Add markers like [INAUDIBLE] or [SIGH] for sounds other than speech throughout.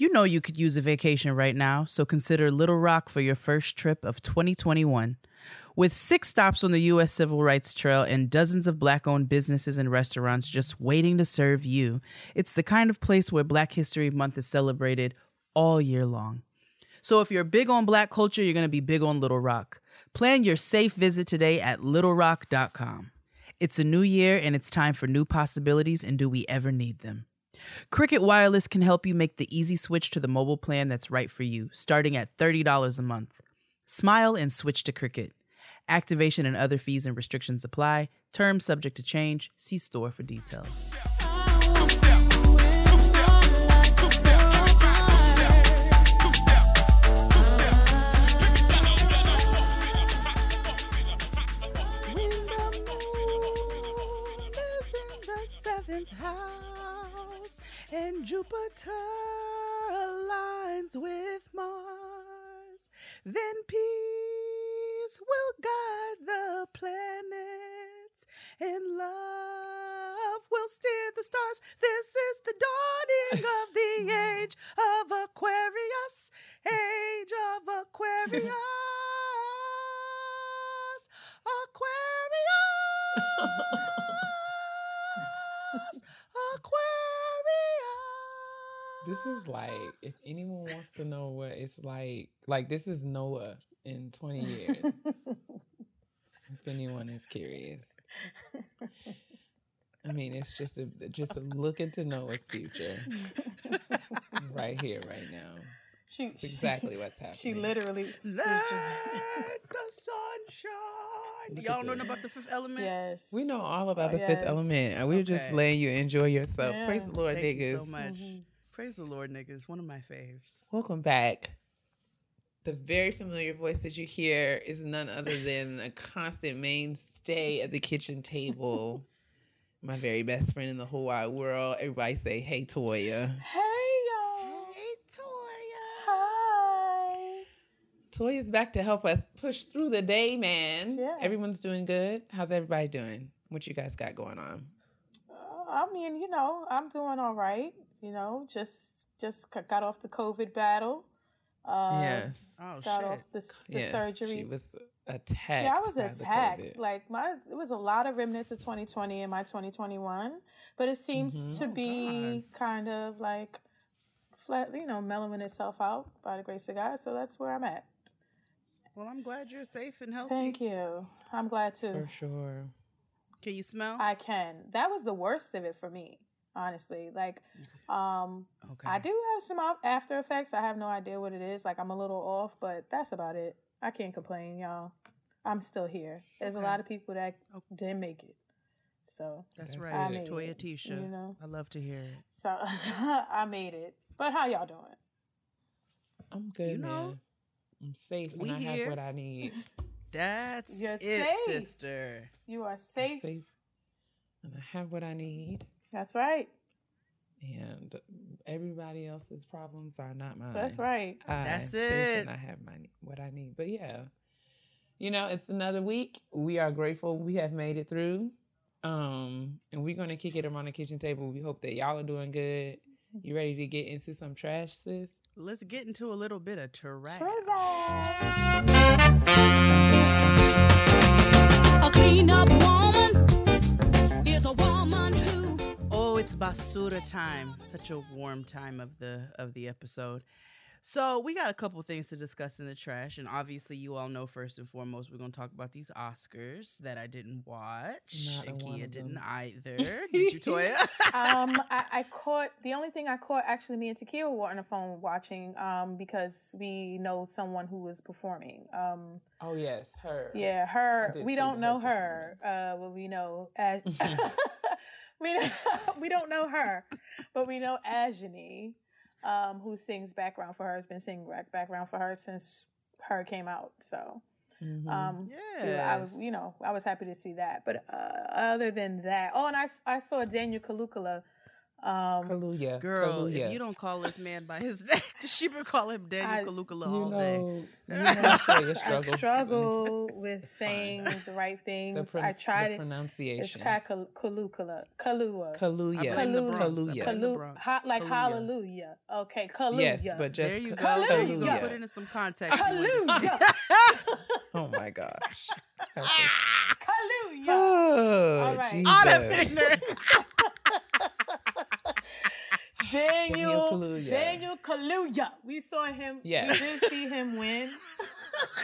You know you could use a vacation right now, so consider Little Rock for your first trip of 2021. With six stops on the U.S. Civil Rights Trail and dozens of black owned businesses and restaurants just waiting to serve you, it's the kind of place where Black History Month is celebrated all year long. So if you're big on black culture, you're going to be big on Little Rock. Plan your safe visit today at littlerock.com. It's a new year and it's time for new possibilities, and do we ever need them? Cricket Wireless can help you make the easy switch to the mobile plan that's right for you, starting at $30 a month. Smile and switch to Cricket. Activation and other fees and restrictions apply. Terms subject to change. See store for details. And Jupiter aligns with Mars, then peace will guide the planets, and love will steer the stars. This is the dawning of the [LAUGHS] age of Aquarius, age of Aquarius, [LAUGHS] Aquarius, Aquarius. This is like, if anyone wants to know what it's like, like this is Noah in 20 years. if anyone is curious. I mean, it's just a just a look into Noah's future right here, right now. She It's exactly what's happening. She literally. Let the sun shine. Look Y'all know this. about the fifth element? Yes. We know all about the Yes. fifth element, and we're just letting you enjoy yourself. Praise the Lord, Thank niggas. you so much. Mhm. Praise the Lord, niggas. One of my faves. Welcome back. The very familiar voice that you hear is none other than a constant mainstay at the kitchen table. [LAUGHS] My very best friend in the whole wide world. Everybody say, "Hey, Toya." Hey y'all. Hey, Toya. Hi. Toya's back to help us push through the day, man. Yeah. Everyone's doing good. How's everybody doing? What you guys got going on? Uh, I mean, you know, I'm doing all right. You know, just just got off the COVID battle. Uh, yes. Oh, Got shit. off the, the yes. surgery. She was attacked. yeah, I was attacked. Like my, it was a lot of remnants of 2020 in my 2021, but it seems Mhm. to Oh, be kind of like flat, you know, mellowing itself out by the grace of God. So that's where I'm at. Well, I'm glad you're safe and healthy. Thank you. I'm glad too. For sure. Can you smell? I can. That was the worst of it for me, honestly. Like, um, okay. I do have some after effects. I have no idea what it is. Like, I'm a little off, but that's about it. I can't complain, y'all. I'm still here. There's Okay. a lot of people that Oh. didn't make it. So, That's That's right. I made Toya it, Tisha. you know. I love to hear it. so [LAUGHS] I made it. But how y'all doing? I'm good, You know, man. I'm safe and I here. have what I need. That's You're it, safe. sister. You are I'm safe. safe. And I have what I need. That's right. And everybody else's problems are not mine. That's right. I That's am safe it. And I have my what I need. But yeah, you know, it's another week. We are grateful we have made it through. Um, and we're gonna kick it around the kitchen table. We hope that y'all are doing good. You ready to get into some trash, sis? Let's get into a little bit of trash. Treasure. A clean up woman is a woman who it's basura time. Such a warm time of the of the episode. So we got a couple things to discuss in the trash, and obviously you all know first and foremost we're gonna talk about these Oscars that I didn't watch, Not a and Kia didn't them. either. [LAUGHS] Did you, Toya? um, I, I caught the only thing I caught actually me and Tequila were on the phone watching um, because we know someone who was performing. Um, Oh yes, her. yeah, her. We don't know her. Uh, well, we know as [LAUGHS] [LAUGHS] [LAUGHS] we don't, [LAUGHS] we don't know her, but we know Ajani, um, who sings background for her. Has been singing background for her since her came out. So. Mhm. Um, yes. yeah, I was, you know, I was happy to see that. But uh, other than that, oh, and I, s- I saw Daniel Kalukala Um, Kaluuya. Girl, Kaluuya. if you don't call this man by his [LAUGHS] name, she been call him Daniel I- Kalukala all know, day. [LAUGHS] you know, Toya I struggles struggle [LAUGHS] with saying the right The, things. pron- I tried the it. It's pronunciation. Kalukala. Kalua. Kalua. Kaluuya. blame the Kaluuya. Kaluuya. blame the Kalu- Bronx. ha- like Kaluuya. hallelujah. Okay, Kaluuya. Yes, but just there you Ka- go. There you go. Hallelujah. Put it in some context. you understand. Hallelujah. Oh my gosh. Hallelujah. Oh, All right. Oh, that's Jesus. ignorant. [LAUGHS] Daniel, Kaluuya. Daniel Kaluuya. We saw him. Yes. We did see him win. [LAUGHS]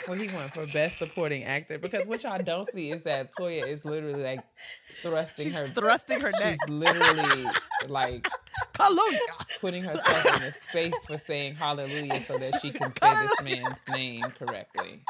Well, he won for best supporting actor because what y'all don't see is that Toya is literally like thrusting She's her. thrusting her neck. She's literally like [LAUGHS] Kaluuya. putting herself in a space for saying hallelujah so that she can say this man's name correctly.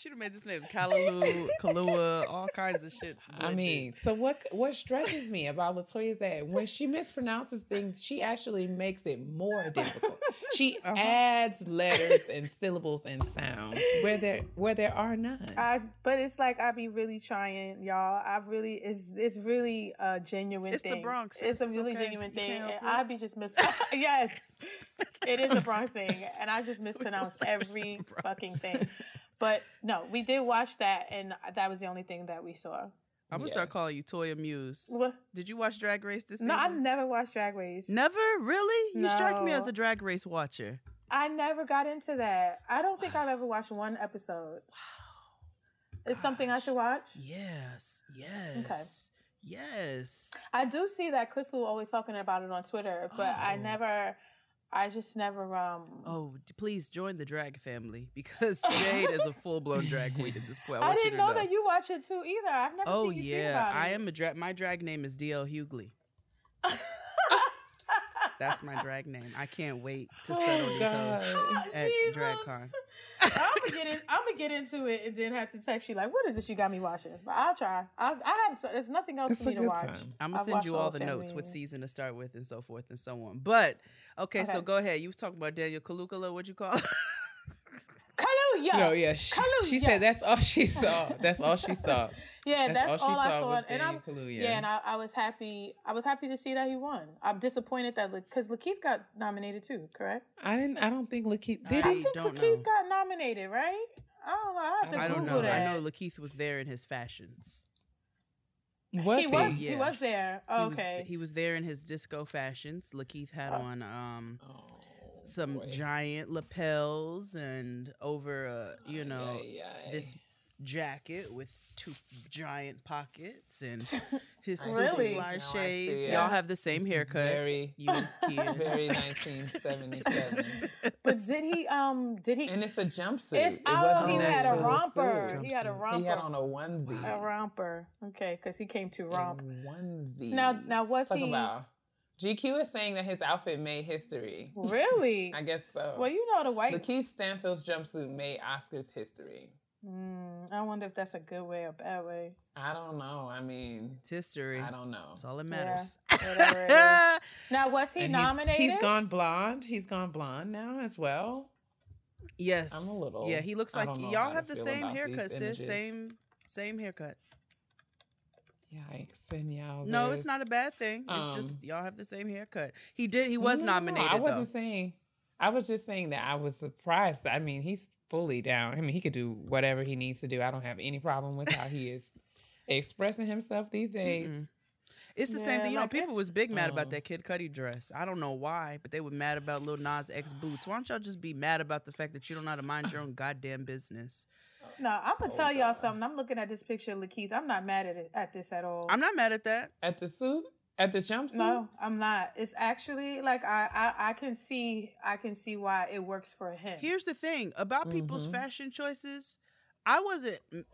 Should have made this name Kalaloo, Kalua, all kinds of shit. I mean, so what what stresses me about Latoya is that when she mispronounces things, she actually makes it more difficult. She [LAUGHS] Uh-huh. adds letters and syllables and sounds where there where there are none. I, but it's like I be really trying, y'all. I really, it's it's really a genuine It's the thing. Bronx, It's a really okay. genuine You thing, and. I be just mis. [LAUGHS] yes, it is a Bronx thing, and I just [LAUGHS] mispronounce every Bronx. fucking thing. But no, we did watch that, and that was the only thing that we saw. I'm gonna Yeah. start calling you Toya Muse. What? Did you watch Drag Race this season? No, I never watched Drag Race. Never? Really? You strike me as a Drag Race watcher. I never got into that. I don't think I've ever watched one episode. It's something I should watch. Yes. Yes. Okay. Yes. I do see that Crystal always talking about it on Twitter, but I Oh. never, I just never. Um, Oh, please join the drag family because [LAUGHS] Jade is a full blown drag queen at this point. I, I, didn't to know, that you watch it too either. I've never Oh seen you yeah. I am a drag. My drag name is DL Hughley. [LAUGHS] That's my drag name. I can't wait to start on Oh, these hoes at DragCon. I'm gonna get in. I'm gonna get into it and then have to text you like, "What is this you got me watching?" But I'll try. I, I have. There's nothing else It's for me to watch. time. I'm gonna I've send you all all the notes, what season to start with, and so forth and so on. But okay, so go ahead. You was talking about Daniel Kalukala. What you call? it? Kaluuya. No, yeah, she, she said that's all she saw. That's all she saw. [LAUGHS] Yeah, that's, That's all all, I saw saw, was and I'm Kaluuya. yeah, and I, I was happy. I was happy to see that he won. I'm disappointed that because Lakeith got nominated too. Correct? I didn't. I don't think Lakeith did I I he. think don't Lakeith know. got nominated, right? I don't know. I have to I don't Google know. that. I know Lakeith was there in his fashions. Was he he? was. Yeah. He was there. He was- Okay. he was there in his disco fashions. Lakeith had Oh. on um Oh, some boy. giant lapels and over a you know Ay, ay, this jacket with two giant pockets and [LAUGHS] his I super Really? fly Now shades. see Y'all have the same haircut. Very, [LAUGHS] you and Kia. [LAUGHS] very 1977. but did he? Um. Did he? And it's a jumpsuit. It's It oh, he had a romper. suit. He had a romper. He had on a onesie. a romper. Okay, because he came to A romp. onesie. So now, now was Talk he about. GQ is saying that his outfit made history. really? I guess so. well, you know the white. Lakeith Stanfield's jumpsuit made Oscar's history. Mm, I wonder if that's a good way or bad way. I don't know. I mean, It's history. I don't know. That's all that Yeah, matters. whatever it is. [LAUGHS] Now, was he And he's- nominated? He's gone blonde. He's gone blonde now as well. yes. I'm a little- Yeah, he looks like y'all have the same haircut, sis. Same same haircut. Yikes and yowzers. No, it's not a bad thing. It's just Um, y'all have the same haircut. He did. He was No, nominated I wasn't though. saying. I was just saying that I was surprised. I mean, he's fully down. I mean, he could do whatever he needs to do. I don't have any problem with how he is [LAUGHS] expressing himself these days. Mm-mm. It's the same thing. You know, like, people was big mad about Um, that Kid Cudi dress. I don't know why, but they were mad about Lil Nas X boots. Why don't y'all just be mad about the fact that you don't know how to mind your own goddamn business? no, I'm gonna Oh, tell y'all something. I'm looking at this picture of Lakeith. I'm not mad at it at this at all. I'm not mad at that. At the suit, at the jumpsuit. no, I'm not. It's actually like I, I I can see I can see why it works for him. Here's the thing about people's Mhm. fashion choices. I wasn't. m-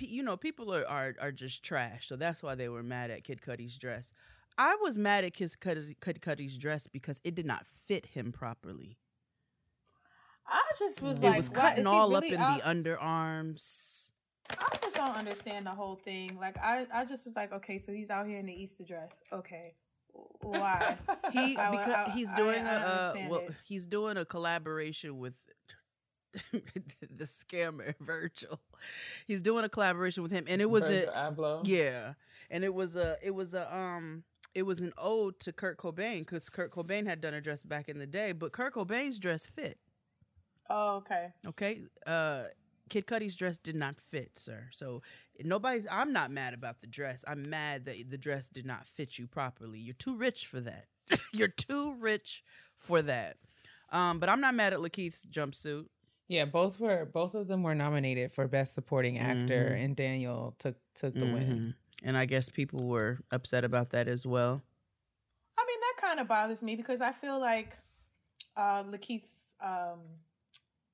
You know, people are, are are just trash, so that's why they were mad at Kid Cudi's dress. I was mad at Kid Cudi's, Kid Cudi's dress because it did not fit him properly. I just was It like, it was cutting is he all up in out- the underarms. I just don't understand the whole thing. Like I, I just was like, okay, so he's out here in the Easter dress. Okay, why? [LAUGHS] He I because I- he's doing I a uh, well, it. he's doing a collaboration with [LAUGHS] the scammer [LAUGHS] Virgil. He's doing a collaboration with him, and it was a Abloh. yeah, and it was a it was a um it was an ode to Kurt Cobain because Kurt Cobain had done a dress back in the day, but Kurt Cobain's dress fit. Oh, okay. Okay, uh, Kid Cudi's dress did not fit, sir. So nobody's. I'm not mad about the dress. I'm mad that the dress did not fit you properly. You're too rich for that. [COUGHS] You're too rich for that. Um, but I'm not mad at Lakeith's jumpsuit. Yeah, both were both of them were nominated for best supporting actor, Mhm. and Daniel took took the win. Mhm. And I guess people were upset about that as well. I mean, that kind of bothers me because I feel like uh, Lakeith's um,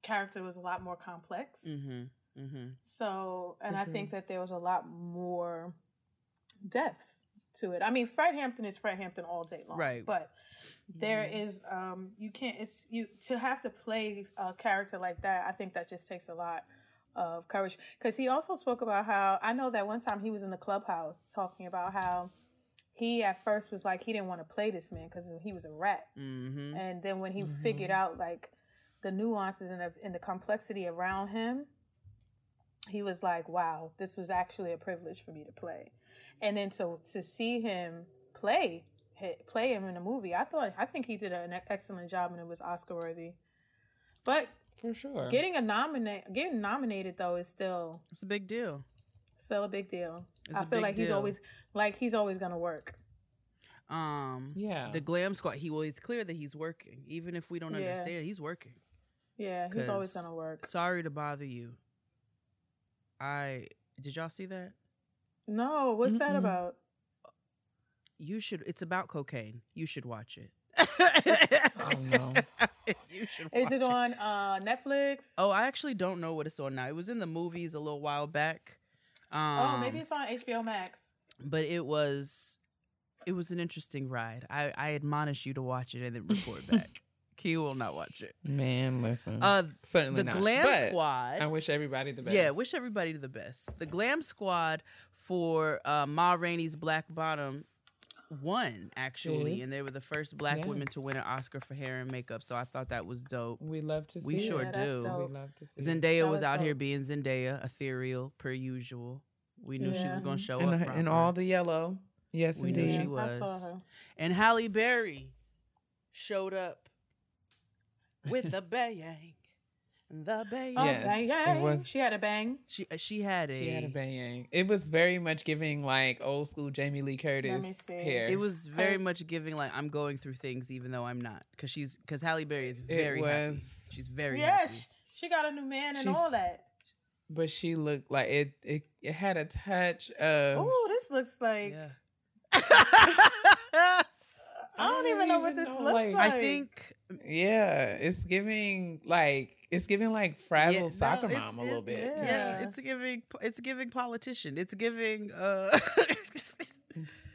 character was a lot more complex. Mm-hmm. Mm-hmm. So, and For I think that there was a lot more depth to it. I mean, Fred Hampton is Fred Hampton all day long, Right. But there is, um, you can't. It's you to have to play a character like that. I think that just takes a lot of courage. Because he also spoke about how I know that one time he was in the clubhouse talking about how he at first was like he didn't want to play this man because he was a rat. Mm-hmm. And then when he figured out like the nuances and the, and the complexity around him, he was like, "Wow, this was actually a privilege for me to play." And then to to see him play play him in a movie, I thought I think he did an excellent job and it was Oscar worthy. But For sure. getting a nominate getting nominated though is still It's a big deal. still a big deal. It's I a feel big like he's always like he's always gonna work. Um, Yeah. the glam squad. He well, it's clear that he's working, even if we don't Yeah. understand. He's working. Yeah, he's always gonna work. Sorry to bother you. I did y'all see that? No, what's that Mm-mm. about? You should. It's about cocaine. You should watch it. Oh, no. [LAUGHS] you should. Is watch it on uh, Netflix? Oh, I actually don't know what it's on now. It was in the movies a little while back. Um, oh, maybe it's on HBO Max. but it was it was an interesting ride. I I admonish you to watch it and then report back. [LAUGHS] Key will not watch it. Man, listen. Uh, Certainly the not. Glam But Squad. I wish everybody the best. Yeah, wish everybody the best. The Glam Squad for uh, Ma Rainey's Black Bottom won actually, Did. and they were the first black Yeah. women to win an Oscar for hair and makeup. So I thought that was dope. We love to see. It. We sure Yeah, do. dope. We love to see. Zendaya That was was out here being Zendaya, ethereal per usual. We knew she was gonna show and, up. In all the yellow. Yes, We knew indeed. she I was. saw her. And Halle Berry showed up with [LAUGHS] the bang, the bang. Oh, Yes, bang, it bang. was- She had a bang. She uh, she had a. She had a bang. It was very much giving like old school Jamie Lee Curtis me see. hair. It was very much giving like I'm going through things even though I'm not because she's because Halle Berry is very happy. was- She's very Yeah, happy. she, she got a new man and She's- all that. but she looked like it. It, it had a touch of. Oh, this looks like Yeah. [LAUGHS] I don't even know what this know, looks like- like. I think Yeah, it's giving like it's giving like frazzled yeah, soccer no, it's- mom a little bit. Yeah. Yeah, it's giving it's giving politician. It's giving uh [LAUGHS] It's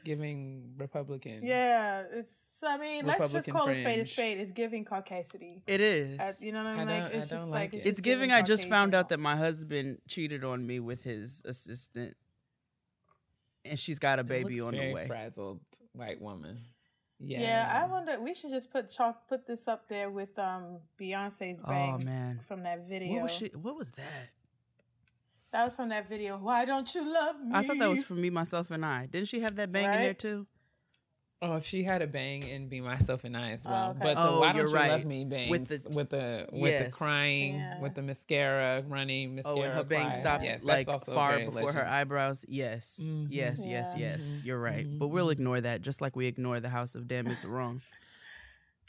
giving Republican. yeah, it's. I mean, let's just Republican call a spade a fringe. spade. It's giving caucasity. it is. Uh, you know what I I mean? don't- Like, it's I just don't like like it's, it. it's just giving I just found out that my husband cheated on me with his assistant and she's got a It baby looks on the way. frazzled white woman. Yeah. Yeah. I wonder. We should just put chalk, put this up there with um Beyonce's bang Oh man. from that video. What was she what was that? That was from that video. Why don't you love me? I thought that was from me, myself, and I. Didn't she have that bang in there too? Oh, if she had a bang and be myself and I as well. okay. But the Oh, why don't you're right. love me bangs With with the- the with the with Yes. the crying, Yeah. with the mascara running, mascara. Oh, and her bang stopped Yes, like far very before her eyebrows. Yes, Mhm. yes, yes, Yeah. yes. Mhm. You're right. Mhm. But we'll ignore that, just like we ignore the House of Damn It's Wrong.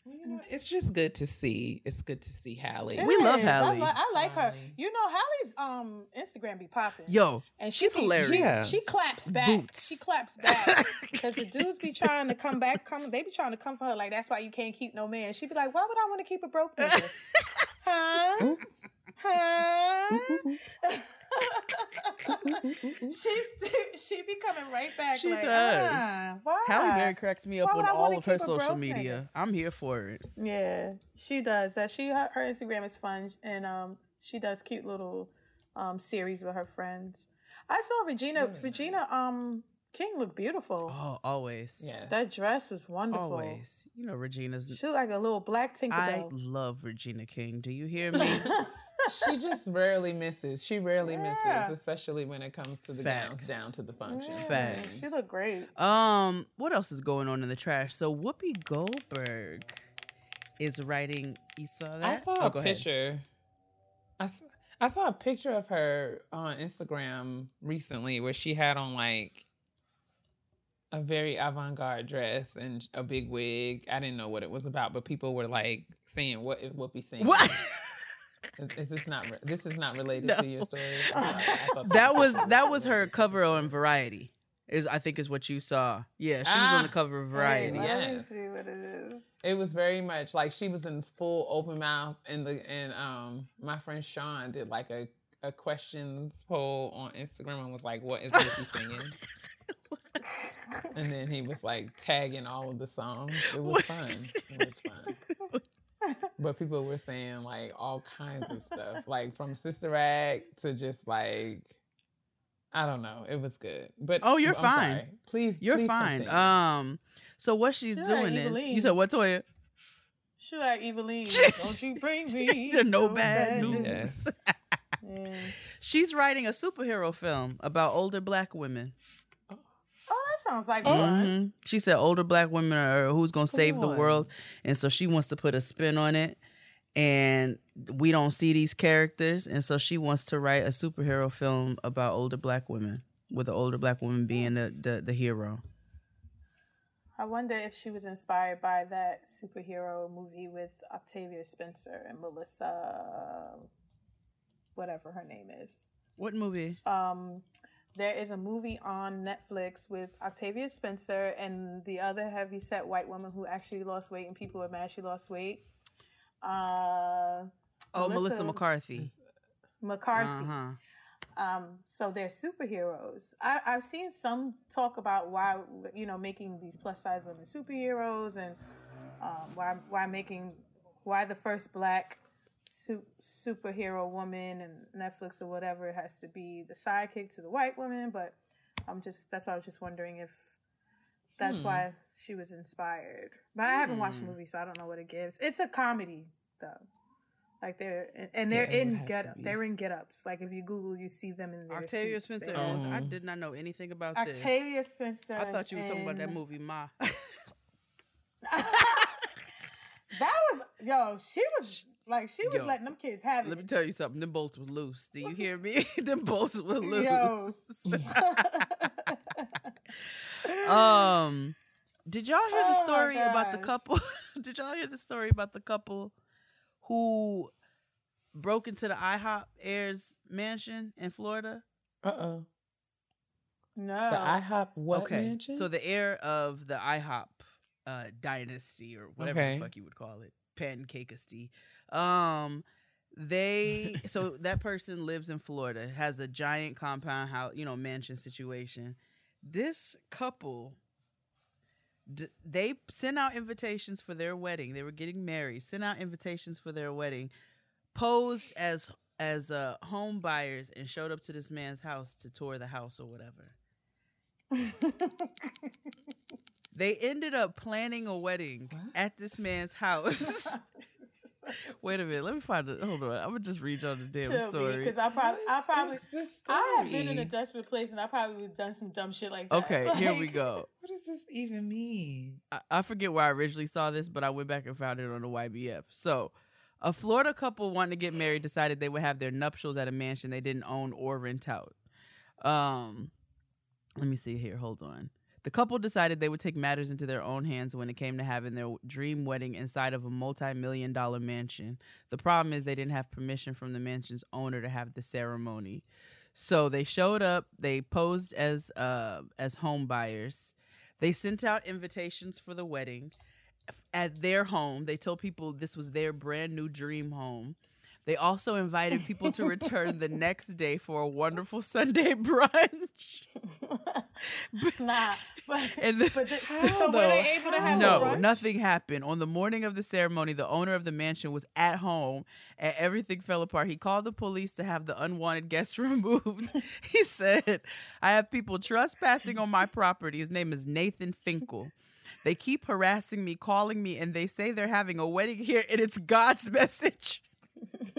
You know, it's just good to see. It's good to see Halle. It We love is. Halle. I, li- I like her. You know, Halle's um Instagram be popping. Yo, and she she's be- hilarious. She, Yeah. she claps back. Boots. She claps back [LAUGHS] because the dudes be trying to come back. Come, they be trying to come for her. Like that's why you can't keep no man. She be like, why would I want to keep a broke nigga? [LAUGHS] huh? Huh? [LAUGHS] She's she be coming right back. She like, does. Ah, why? Halle Berry cracks me up Why on all of her social broke media. I'm here for it. Yeah, she does that. She her, her Instagram is fun, and um, she does cute little um series with her friends. I saw Regina. Very Regina um King looked beautiful. Oh, always. Yeah. That dress was wonderful. Always. You know, Regina's. She looked like a little black tinker. I love Regina King. Do you hear me? [LAUGHS] she just rarely misses. She rarely Yeah. misses, especially when it comes to the Facts. gowns down to the function. Yeah, Facts. She look great. Um, what else is going on in the trash? So Whoopi Goldberg is writing. You saw that? I saw Oh, a go ahead. picture. I, s- I saw a picture of her on Instagram recently where she had on like a very avant-garde dress and a big wig. I didn't know what it was about, but people were like saying, "What is Whoopi saying?" What? Is, is this not? re- This is not related No. to your story. [LAUGHS] I thought- I thought that was that was her cover on Variety. Is I think is what you saw. Yeah, she was on the Ah. cover of Wait, Variety. let me yes. see what it is. It was very much like she was in full open mouth, and the and um my friend Sean did like a a questions poll on Instagram and was like, "What is Whoopi singing?" [LAUGHS] and then he was like tagging all of the songs. It was What? fun. It was fun. [LAUGHS] But people were saying like all kinds of stuff, like from Sister Act to just like. I don't know. It was good, but Oh, you're I'm fine. sorry. Please, You're please fine. continue. Um, so what she's Yeah, doing is you said what Toya? Should I, Eveline? Shit. Don't you bring [LAUGHS] me The no bad news. Yes. [LAUGHS] Yeah. She's writing a superhero film about older black women. That sounds like fun. Mhm. She said older black women are who's gonna save the world, and so she wants to put a spin on it. And we don't see these characters, and so she wants to write a superhero film about older black women, with the older black woman being the the, the hero. I wonder if she was inspired by that superhero movie with Octavia Spencer and Melissa, whatever her name is. What movie? Um, there is a movie on Netflix with Octavia Spencer and the other heavy set white woman who actually lost weight and people were mad she lost weight. Uh, Oh, Melissa, Melissa- McCarthy. McCarthy. Uh-huh. Um, so they're superheroes. I, I've seen some talk about why you know making these plus size women superheroes and um, why why making why the first black su- superhero woman and Netflix or whatever It has to be the sidekick to the white woman. But I'm just that's why I was just wondering if that's Hmm. why she was inspired. But I haven't watched the Hmm. movie, so I don't know what it gives. It's a comedy though. Like they're and- and they're Yeah, in have get to they're in get ups. Like if you Google, you see them in their Octavia suits. Spencer. They're- I Mhm. did not know anything about this. Octavia Spencer. I thought you were talking about that movie, Ma. [LAUGHS] that was yo. She was like she was Yo, letting them kids have it. Let me tell you something. Them bolts were loose. Do you [LAUGHS] hear me? [LAUGHS] them bolts were Yo. loose. [LAUGHS] um, did y'all hear the Oh my story about the couple? did y'all hear the story about the couple who broke into the IHOP heirs mansion in Florida? Uh oh. no. The IHOP what okay, mansion? so the heir of the IHOP uh, dynasty or whatever Okay. the fuck you would call it, pancake pancakesty. Um, they [LAUGHS] so that person lives in Florida, has a giant compound house, you know, mansion situation. This couple, d- they sent out invitations for their wedding. They were getting married. Sent out invitations for their wedding, posed as as uh, home buyers, and showed up to this man's house to tour the house or whatever. [LAUGHS] They ended up planning a wedding What? at this man's house. [LAUGHS] [LAUGHS] Wait a minute, let me find it. Hold on, I'm gonna just read y'all the damn story. because I probably I probably is this I have been in a desperate place and I probably would have done some dumb shit like that. Okay, [LAUGHS] here we go. [LAUGHS] What does this even mean? I, I forget where I originally saw this, but I went back and found it on the YBF. So, a Florida couple wanting to get married decided they would have their nuptials at a mansion they didn't own or rent out. Um, let me see here. Hold on. The couple decided they would take matters into their own hands when it came to having their dream wedding inside of a multi-million dollar mansion. The problem is they didn't have permission from the mansion's owner to have the ceremony. So they showed up, they posed as uh as home buyers. They sent out invitations for the wedding at their home. They told people this was their brand new dream home. They also invited people to [LAUGHS] return the next day for a wonderful Sunday [LAUGHS] brunch. [LAUGHS] nah, but, And the- but the, How, so were though? they able to have no, brunch? nothing happened. On the morning of the ceremony, the owner of the mansion was at home and everything fell apart. He called the police to have the unwanted guests removed. he said, I have people trespassing on my property. His name is Nathan Finkel. They keep harassing me, calling me, and they say they're having a wedding here, and it's God's message. [LAUGHS]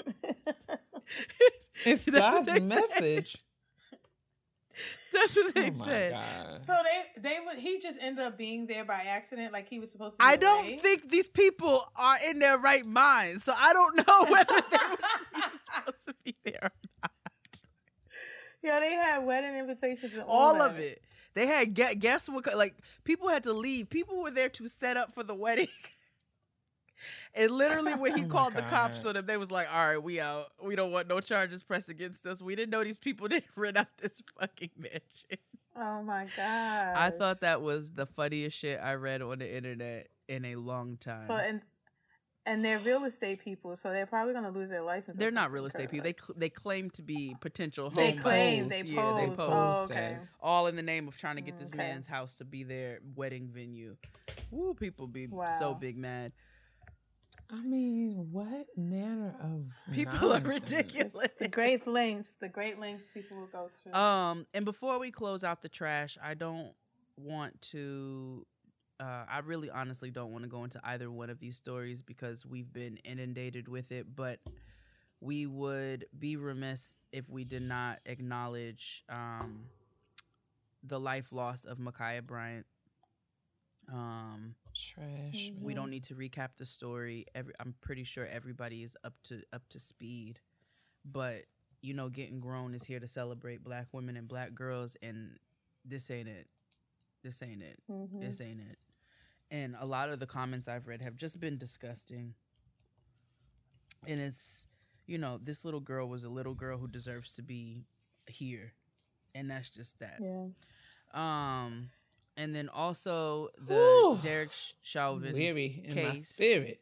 It's That's what God's they said. message. [LAUGHS] That's what they Oh my said. god. So they they would he just ended up being there by accident, like he was supposed to. Be I don't away? think these people are in their right minds, so I don't know [LAUGHS] whether they were supposed to be there. or not. Yeah, they had wedding invitations and all, All of that. it. They had gue- guess what? Like people had to leave. People were there to set up for the wedding. And literally, when he [LAUGHS] Oh called the cops on them, they was like, "All right, we out. We don't want no charges pressed against us. We didn't know these people [LAUGHS] didn't rent out this fucking mansion." Oh my god! [LAUGHS] I thought that was the funniest shit I read on the internet in a long time. So and and they're real estate people, so they're probably gonna lose their license. They're not real estate people. They cl- they claim to be potential They home claim, buyers. they Yeah, they pose. Oh, pose. Oh, okay. all in the name of trying to get this mm, Okay. man's house to be their wedding venue. Woo, people be so big mad. I mean, what manner of People are ridiculous. the great lengths, the great lengths people will go to. Um, and before we close out the trash, I don't want to. Uh, I really, honestly, don't want to go into either one of these stories because we've been inundated with it. But we would be remiss if we did not acknowledge um, the life loss of Ma'Khia Bryant. Um, Trash. Mhm. we don't need to recap the story. Every, I'm pretty sure everybody is up to up to speed, but you know, getting grown is here to celebrate Black women and Black girls, and this ain't it. This ain't it. Mhm. This ain't it. And a lot of the comments I've read have just been disgusting. And it's, you know, this little girl was a little girl who deserves to be here, and that's just that. yeah. Um, and then also the Whew. Derek Chauvin Weary in my case. spirit.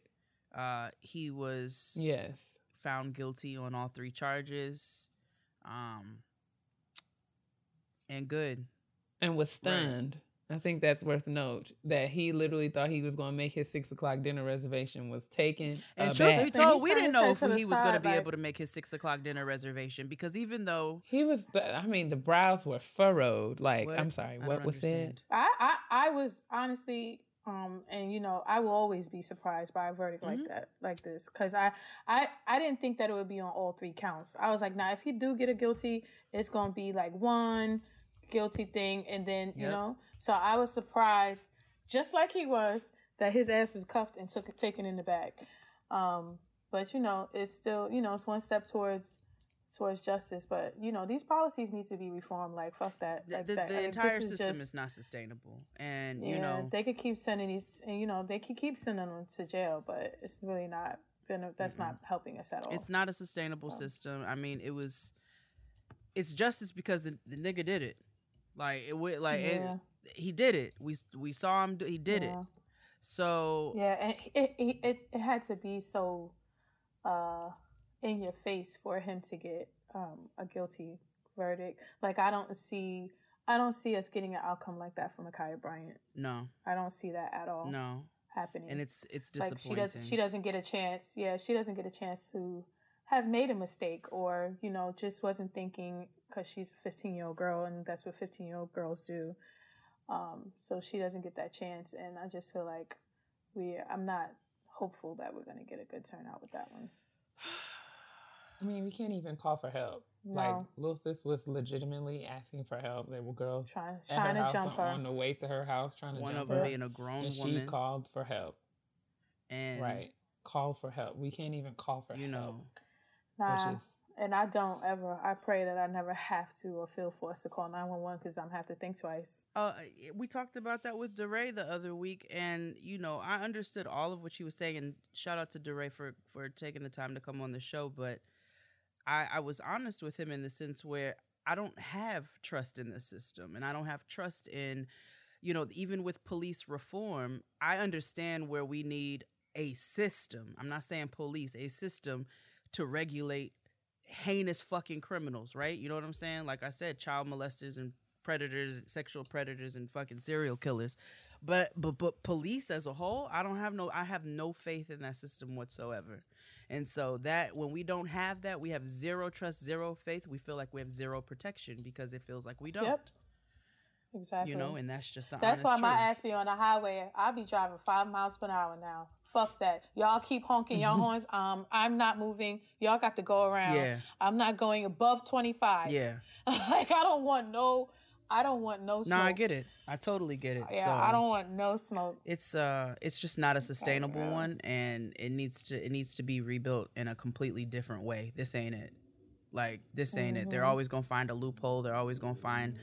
Uh, he was Yes. found guilty on all three charges. Um, and good. And was stunned. I think that's worth note that he literally thought he was going to make his six o'clock dinner reservation was taken. And aback. truth be told, we didn't know if he was going to be like- able to make his six o'clock dinner reservation because even though He was, the, I mean, the brows were furrowed. Like, What? I'm sorry, I what was understand. said? I, I I was honestly um and you know I will always be surprised by a verdict Mhm. like that like this because I I I didn't think that it would be on all three counts. I was like, now if you do get a guilty, it's gonna be like one guilty thing and then you know. So I was surprised, just like he was, that his ass was cuffed and took taken in the back. Um, but you know, it's still you know it's one step towards towards justice. But you know, these policies need to be reformed. Like fuck that. the, Like the, that. the entire is system just- is not sustainable. And, yeah, you know, they could keep sending these, and you know, they could keep sending them to jail, but it's really not. Been, a, that's not helping us at all. it's not a sustainable So. system. I mean, it was, it's justice because the, the nigga did it. Like, it would, like, it- Yeah. he did it. We, we saw him, do, he did yeah. it. So, Yeah, and it, it it it had to be so uh in your face for him to get um a guilty verdict. Like I don't see I don't see us getting an outcome like that from Ma'Khia Bryant. no, I don't see that at all no. happening. And it's, it's like disappointing. she doesn't she doesn't get a chance. Yeah, she doesn't get a chance to have made a mistake or you know just wasn't thinking because she's a 15 year old girl and that's what 15 year old girls do. Um, so she doesn't get that chance, and I just feel like we. I'm not hopeful that we're gonna get a good turnout with that one. [SIGHS] I mean, we can't even call for help. Like, No. Lil Sis was legitimately asking for help. There were girls Trying at trying her to house jump her. on the way to her house trying to One jump of them her. being a grown and she called for help. and, Right. Call for help. We can't even call for you help. know, Nah, and I don't ever. I pray that I never have to or feel forced to call 911 because I'm have to think twice. uh, we talked about that with DeRay the other week, and you know, I understood all of what she was saying. And shout out to DeRay for for taking the time to come on the show. But I, I was honest with him in the sense where I don't have trust in the system, and I don't have trust in, you know, even with police reform. I understand where we need a system. I'm not saying police, a system to regulate heinous fucking criminals, right? You know what I'm saying? Like I said, child molesters and predators, sexual predators and fucking serial killers. But but but police as a whole, I don't have no I have no faith in that system whatsoever. And so that when we don't have that, we have zero trust, zero faith, we feel like we have zero protection because it feels like we don't. Yep. Exactly. You know, and that's just the That's why my truth. ass be on the highway. I'll be driving five miles per hour now. Fuck that. Y'all keep honking your horns. Um, I'm not moving. Y'all got to go around. Yeah. I'm not going above 25. Yeah. [LAUGHS] like I don't want no. I don't want no No, smoke. I get it. I totally get it. Yeah, so I don't want no smoke. it's uh it's just not a sustainable yeah. one and it needs to it needs to be rebuilt in a completely different way. This ain't it. Like this ain't it. They're always gonna find a loophole. They're always gonna find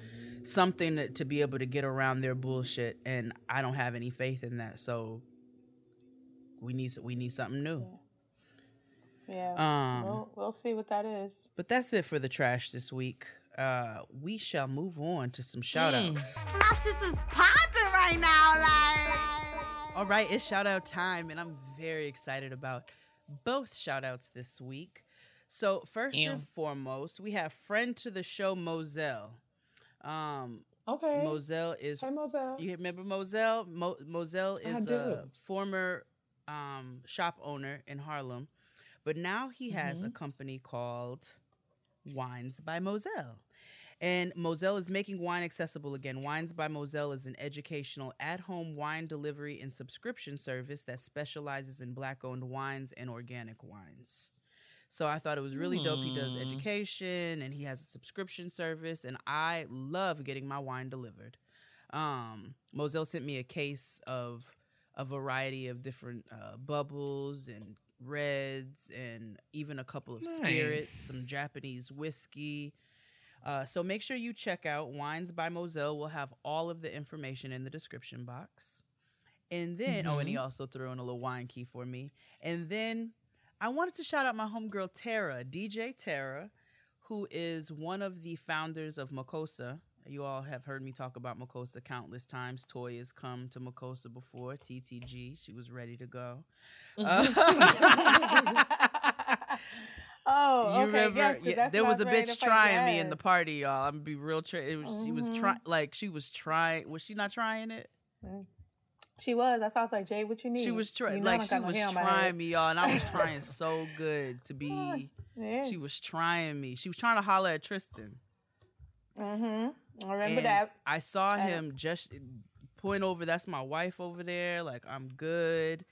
something that, to be able to get around their bullshit, and I don't have any faith in that. So we need we need something new. Yeah. Um, we'll, we'll see what that is. But that's it for the trash this week. Uh, we shall move on to some shout outs. My sister's popping right now, like. All right, it's shout out time, and I'm very excited about both shout outs this week. So, first Yeah. and foremost, we have friend to the show, Moselle. Um, Okay. Moselle is Hey, Moselle. you remember Moselle? Mo- Moselle is do. a former um, shop owner in Harlem, but now he has a Mm-hmm. company called Wines by Moselle. And Moselle is making wine accessible again. Wines by Moselle is an educational at home wine delivery and subscription service that specializes in black owned wines and organic wines. So I thought it was really dope. He does Hmm. education and he has a subscription service, and I love getting my wine delivered. Um, Moselle sent me a case of a variety of different uh, bubbles and reds, and even a couple of spirits, some Japanese whiskey. Uh, so make sure you check out Wines by Moselle. We'll have all of the information in the description box. And then, oh, and he also threw in a little wine key for me. And then I wanted to shout out my homegirl Tara, DJ Tara, who is one of the founders of Makosa. You all have heard me talk about Makosa countless times. Toy has come to Makosa before, TTG. She was ready to go. Uh, [LAUGHS] oh, you okay. remember? yes, Yeah, there was a bitch trying me in the party, y'all. I'm gonna be real. Tra- it was she was trying, like she was trying. Was she not trying it? She was. That's why I was like, Jay, what you need? She was You trying, know like she was hair on my trying me, y'all, and I was trying [LAUGHS] so good to be. Yeah. She was trying me. She was trying to holler at Tristan. mm-hmm. I remember And that. I saw And- him just point over. That's my wife over there. Like I'm good.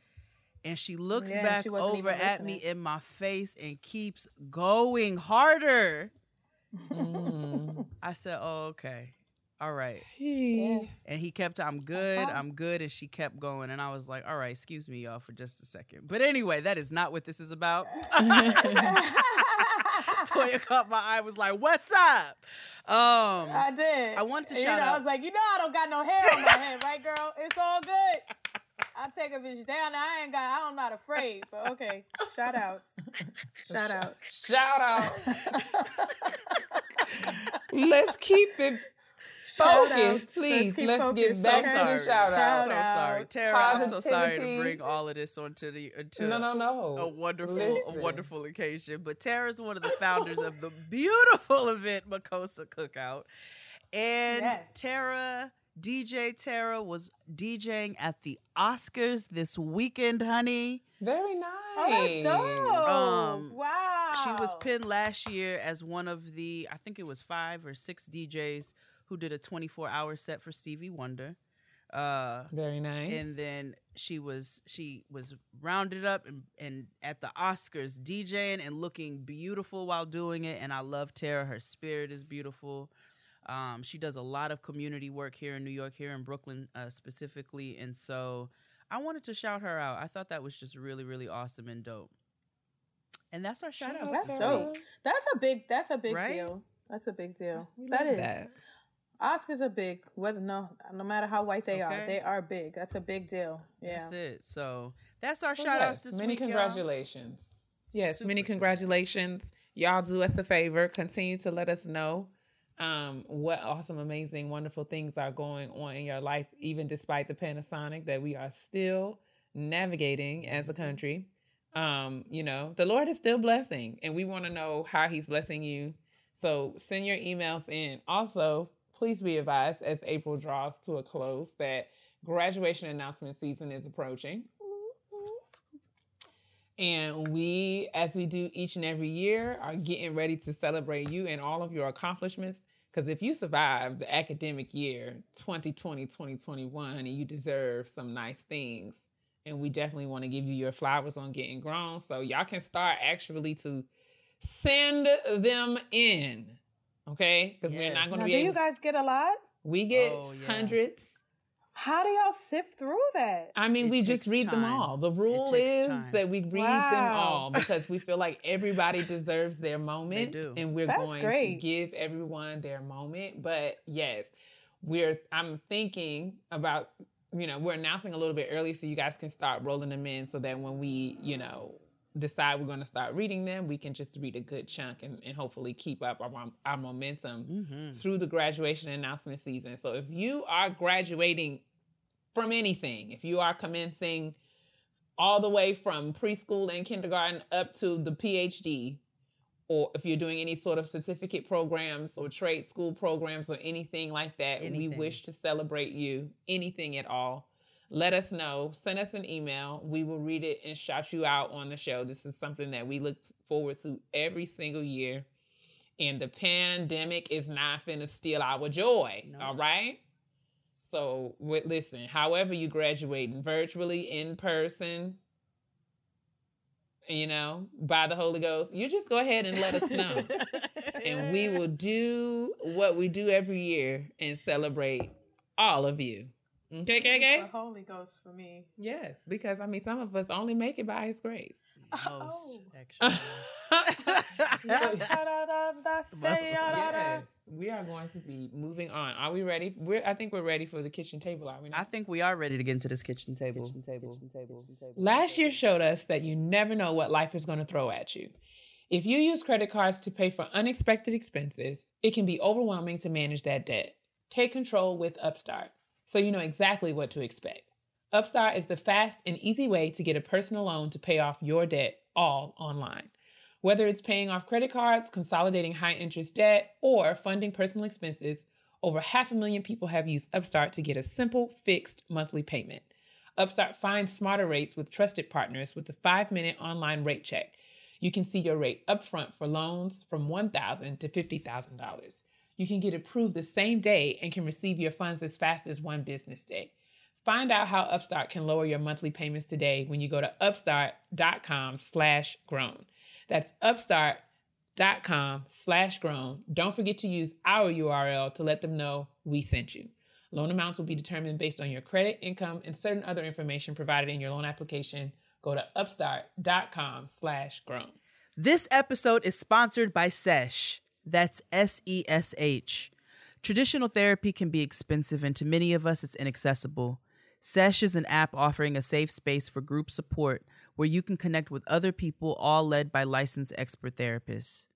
And she looks Yeah, back she over at me in my face and keeps going harder. Mm. I said, "Oh, okay, all right." Yeah. And he kept, "I'm good, fine. I'm good," and she kept going. And I was like, "All right, excuse me, y'all, for just a second. But anyway, that is not what this is about. [LAUGHS] [LAUGHS] Toya caught my eye, was like, "What's up?" Um, I did. I wanted to And, you shout know, out- I was like, you know, I don't got no hair on my head, right, girl? It's all good. I take a bitch down. I ain't got. I'm not afraid. But okay, shout outs. Shout outs. Shout out. [LAUGHS] Let's keep it Shout focused, please. Let's Let's focused, get back okay? to the shout out. so sorry, out. Tara. I'm so sorry to bring all of this onto the into No, no, no. a wonderful, Listen. a wonderful occasion. But Tara's one of the founders of the beautiful event Makosa Cookout, and Yes. Tara. DJ Tara was DJing at the Oscars this weekend, honey. Very nice. Oh, that's dope. Um, wow. She was pinned last year as one of the, I think it was five or six DJs who did a 24 hour set for Stevie Wonder. Uh, Very nice. and then she was she was rounded up and, and at the Oscars DJing and looking beautiful while doing it. And I love Tara. Her spirit is beautiful. Um, she does a lot of community work here in New York, here in Brooklyn uh, specifically, and so I wanted to shout her out. I thought that was just really, really awesome and dope. And that's our shout out. That's dope. That's a big. That's a big Right? deal. That's a big deal. We That love is. that. Oscars are big. Whether no, no matter how white they Okay. are, they are big. That's a big deal. Yeah. That's it. So that's our So shout outs yes, this many week. y'all. congratulations. Yes, many congratulations. Y'all do us a favor. Continue to let us know um, what awesome, amazing, wonderful things are going on in your life, even despite the pandemic that we are still navigating as a country. Um, you know, the Lord is still blessing, and we want to know how He's blessing you. So send your emails in. Also, please be advised as April draws to a close that graduation announcement season is approaching. And we, as we do each and every year, are getting ready to celebrate you and all of your accomplishments. Because if you survived the academic year 2020 2021, honey, you deserve some nice things and we definitely want to give you your flowers on getting grown. So y'all can start actually to send them in, okay? Because we're not going Now, to do be. you guys get a lot? we get Oh, yeah. hundreds. How do y'all sift through that? I mean, It we just takes read them all. The rule is time. that we read them all [LAUGHS] because we feel like everybody deserves their moment, do. and we're That's going great. to give everyone their moment. But yes, we're. I'm thinking about. You know, we're announcing a little bit early so you guys can start rolling them in, so that when we, you know, decide we're going to start reading them, we can just read a good chunk and, and hopefully keep up our, our momentum Mm-hmm. through the graduation announcement season. So if you are graduating from anything, if you are commencing all the way from preschool and kindergarten up to the PhD, or if you're doing any sort of certificate programs or trade school programs or anything like that, we wish to celebrate you, anything at all. Let us know. Send us an email. We will read it and shout you out on the show. This is something that we look forward to every single year. And the pandemic is not finna steal our joy. No. All right. So listen, however you graduating, virtually, in person, you know, by the Holy Ghost, you just go ahead and let us [LAUGHS] know. and we will do what we do every year and celebrate all of you. Mm-hmm. Okay, okay, The okay? Holy Ghost for me. Yes, because I mean, some of us only make it by His grace. [LAUGHS] Most, Oh. actually. yes, [LAUGHS] we are going to be moving on. Are we ready? We're. I think we're ready for the kitchen table. Are we I think we are ready to get into this kitchen table. Kitchen table. kitchen table. Kitchen table. Last year showed us that you never know what life is going to throw at you. If you use credit cards to pay for unexpected expenses, it can be overwhelming to manage that debt. Take control with Upstart so you know exactly what to expect. Upstart is the fast and easy way to get a personal loan to pay off your debt all online. Whether it's paying off credit cards, consolidating high interest debt, or funding personal expenses, over half a million people have used Upstart to get a simple, fixed monthly payment. Upstart finds smarter rates with trusted partners with a five minute online rate check. You can see your rate upfront for loans from 1,000 to $50,000. You can get approved the same day and can receive your funds as fast as one business day. Find out how Upstart can lower your monthly payments today when you go to upstart.com slash grown. That's upstart.com slash grown. Don't forget to use our URL to let them know we sent you. Loan amounts will be determined based on your credit, income, and certain other information provided in your loan application. Go to upstart.com slash grown. This episode is sponsored by SESH. That's S E S H. Traditional therapy can be expensive, and to many of us, it's inaccessible. SESH is an app offering a safe space for group support where you can connect with other people, all led by licensed expert therapists.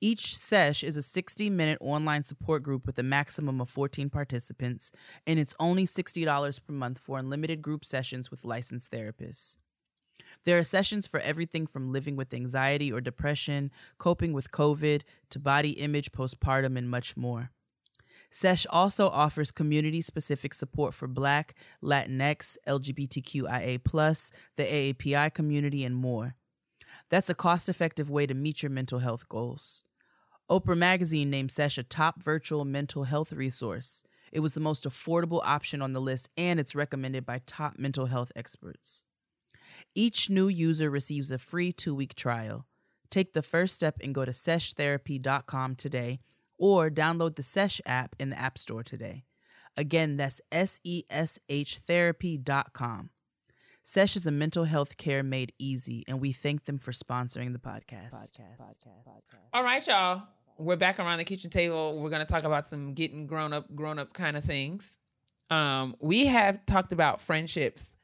Each sesh is a 60 minute online support group with a maximum of 14 participants, and it's only $60 per month for unlimited group sessions with licensed therapists. There are sessions for everything from living with anxiety or depression, coping with COVID, to body image, postpartum, and much more. SESH also offers community specific support for Black, Latinx, LGBTQIA, the AAPI community, and more. That's a cost effective way to meet your mental health goals. Oprah Magazine named SESH a top virtual mental health resource. It was the most affordable option on the list, and it's recommended by top mental health experts. Each new user receives a free two week trial. Take the first step and go to seshtherapy.com today or download the Sesh app in the App Store today. Again, that's S E S H therapy.com. Sesh is a mental health care made easy, and we thank them for sponsoring the podcast. All right, y'all. We're back around the kitchen table. We're going to talk about some getting grown up, grown up kind of things. Um, we have talked about friendships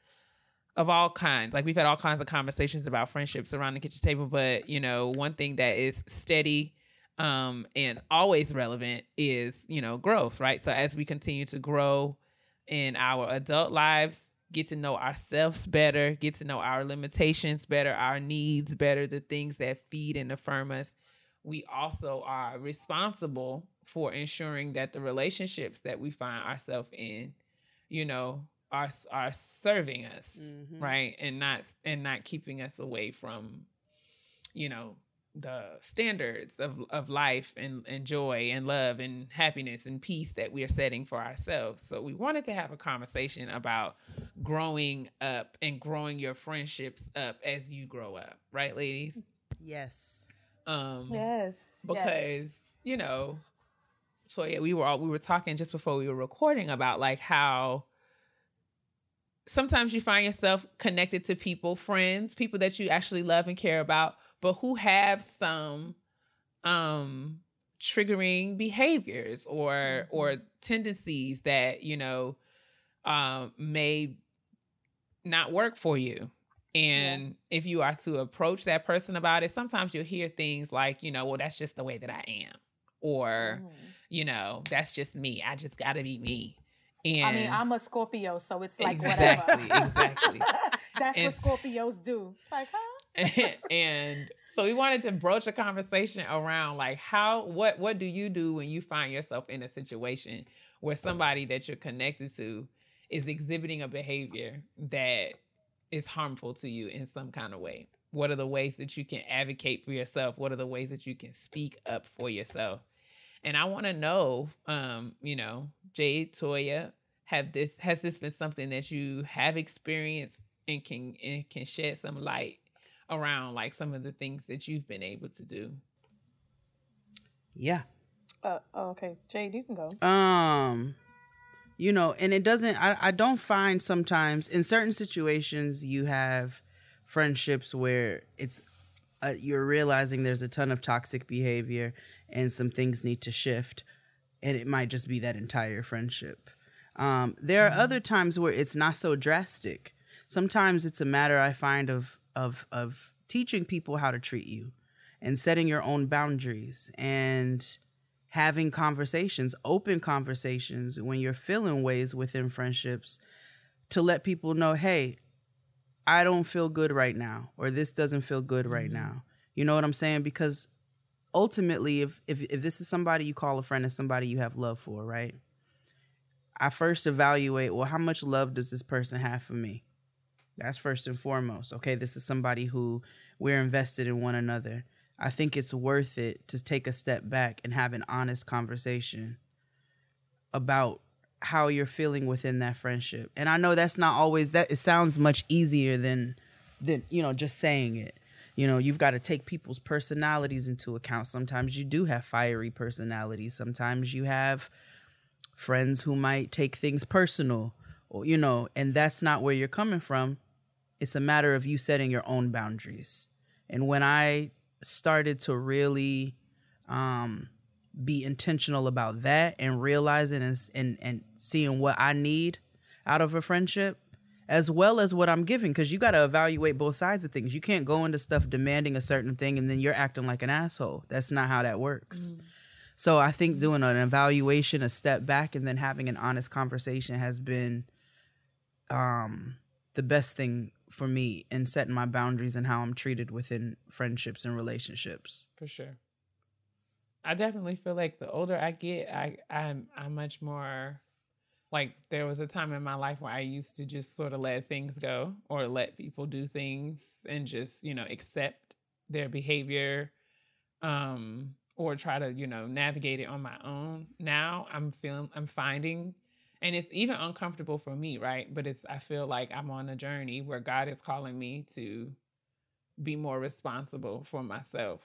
of all kinds. Like we've had all kinds of conversations about friendships around the kitchen table, but you know, one thing that is steady um and always relevant is, you know, growth, right? So as we continue to grow in our adult lives, get to know ourselves better, get to know our limitations better, our needs better, the things that feed and affirm us. We also are responsible for ensuring that the relationships that we find ourselves in, you know, are are serving us, Mhm. right? And not and not keeping us away from, you know, the standards of, of life and, and joy and love and happiness and peace that we are setting for ourselves. So we wanted to have a conversation about growing up and growing your friendships up as you grow up, right, ladies? Yes. Um, Yes. because yes. you know so yeah we were all we were talking just before we were recording about like how sometimes you find yourself connected to people friends people that you actually love and care about but who have some um triggering behaviors or or tendencies that you know um may not work for you. And if you are to approach that person about it sometimes you'll hear things like you know well that's just the way that i am or Mhm. you know that's just me. I just gotta be me and I mean, I'm a Scorpio, so it's like Exactly, whatever. exactly. [LAUGHS] That's And- what Scorpios do. Like, huh? [LAUGHS] and so we wanted to broach a conversation around like how what what do you do when you find yourself in a situation where somebody that you're connected to is exhibiting a behavior that is harmful to you in some kind of way what are the ways that you can advocate for yourself what are the ways that you can speak up for yourself and i want to know um you know jade toya have this has this been something that you have experienced and can and can shed some light around like some of the things that you've been able to do Yeah. Uh, oh, okay, Jade, you can go. Um, you know, and it doesn't. I I don't find sometimes in certain situations you have friendships where it's uh, you're realizing there's a ton of toxic behavior and some things need to shift, and it might just be that entire friendship. Um, there are other times where it's not so drastic. Sometimes it's a matter I find of of of teaching people how to treat you and setting your own boundaries and having conversations, open conversations when you're feeling ways within friendships to let people know, hey, I don't feel good right now, or this doesn't feel good right Mhm. now. You know what I'm saying? Because ultimately, if, if if this is somebody you call a friend and somebody you have love for, right? I first evaluate, well, how much love does this person have for me? That's first and foremost. Okay, this is somebody who we're invested in one another. I think it's worth it to take a step back and have an honest conversation about how you're feeling within that friendship. And I know that's not always that it sounds much easier than than you know just saying it. You know, you've got to take people's personalities into account. Sometimes you do have fiery personalities. Sometimes you have friends who might take things personal or you know, and that's not where you're coming from. It's a matter of you setting your own boundaries. And when I started to really um be intentional about that and realizing and, and and seeing what I need out of a friendship as well as what I'm giving cuz you got to evaluate both sides of things. You can't go into stuff demanding a certain thing and then you're acting like an asshole. That's not how that works. So I think doing an evaluation, a step back and then having an honest conversation has been um the best thing for me in setting my boundaries and how I'm treated within friendships and relationships. for sure i definitely feel like the older i get i i'm i'm much more like there was a time in my life where i used to just sort of let things go or let people do things and just you know accept their behavior um or try to you know navigate it on my own now i'm feeling i'm finding and it's even uncomfortable for me right? But it's i feel like i'm on a journey where god is calling me to be more responsible for myself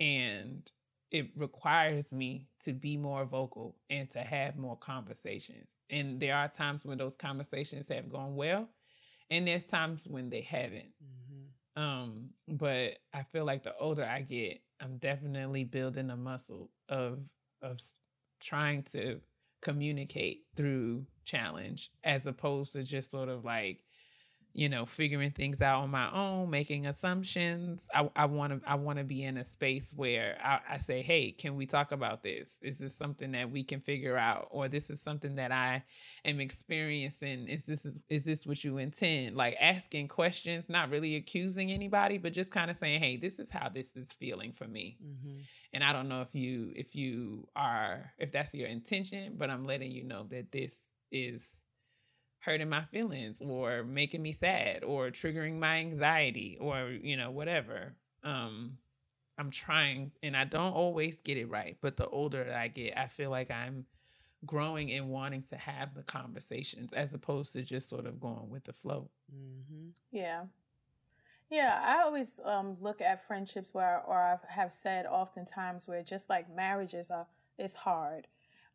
and it requires me to be more vocal and to have more conversations and there are times when those conversations have gone well and there's times when they haven't. Um but i feel like the older i get i'm definitely building a muscle of of trying to communicate through challenge as opposed to just sort of like you know figuring things out on my own making assumptions. I want to i want to be in a space where I, I say hey can we talk about this? Is this something that we can figure out? Or this is something that i am experiencing. Is this is, is this what you intend? Like asking questions not really accusing anybody but just kind of saying hey this is how this is feeling for me. Mm-hmm. and i don't know if you if you are if that's your intention but i'm letting you know that this is hurting my feelings or making me sad or triggering my anxiety or you know whatever um i'm trying and i don't always get it right but the older that i get i feel like i'm growing and wanting to have the conversations as opposed to just sort of going with the flow. Mm-hmm. Yeah. Yeah, I always um, look at friendships where, or I have said oftentimes where just like marriages are, is hard.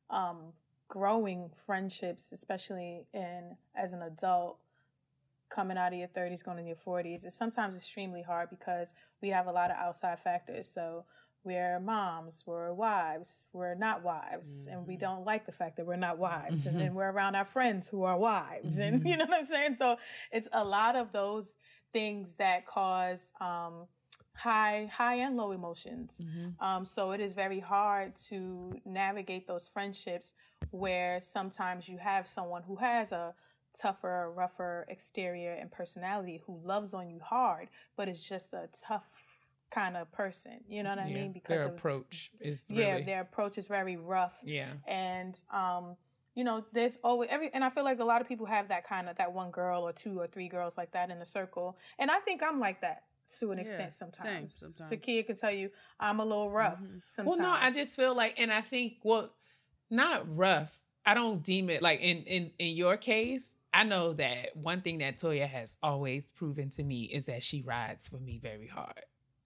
Um, growing friendships, especially in as an adult, coming out of your 30s, going into your 40s, is sometimes extremely hard because we have a lot of outside factors. So we're moms, we're wives, we're not wives, and we Mhm. don't like the fact that we're not wives. And Mhm. then [LAUGHS] we're around our friends who are wives, and [LAUGHS] Mhm. you know what I'm saying. So it's a lot of those things that cause um, high, high and low emotions. Um, so it is very hard to navigate those friendships where sometimes you have someone who has a tougher, rougher exterior and personality who loves on you hard, but is just a tough kind of person. You know what I Yeah, mean? Because their of, approach is yeah, really, their approach is very rough yeah. and um you know there's always every and i feel like a lot of people have that kind of that one girl or two or three girls like that in a circle and i think i'm like that to an Yeah, extent same, sometimes sometimes. sakia can tell you i'm a little rough Mhm. sometimes Well, no, I just feel like, and I think, well, not rough. I don't deem it like in in in your case. I know that one thing that Toya has always proven to me is that she rides for me very hard.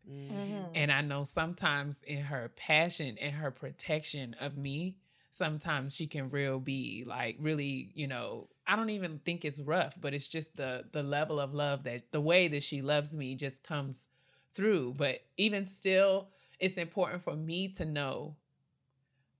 Mm-hmm. Mhm. And I know sometimes in her passion and her protection of me, sometimes she can real be like really, you know, I don't even think it's rough, but it's just the the level of love that the way that she loves me just comes through. But even still, it's important for me to know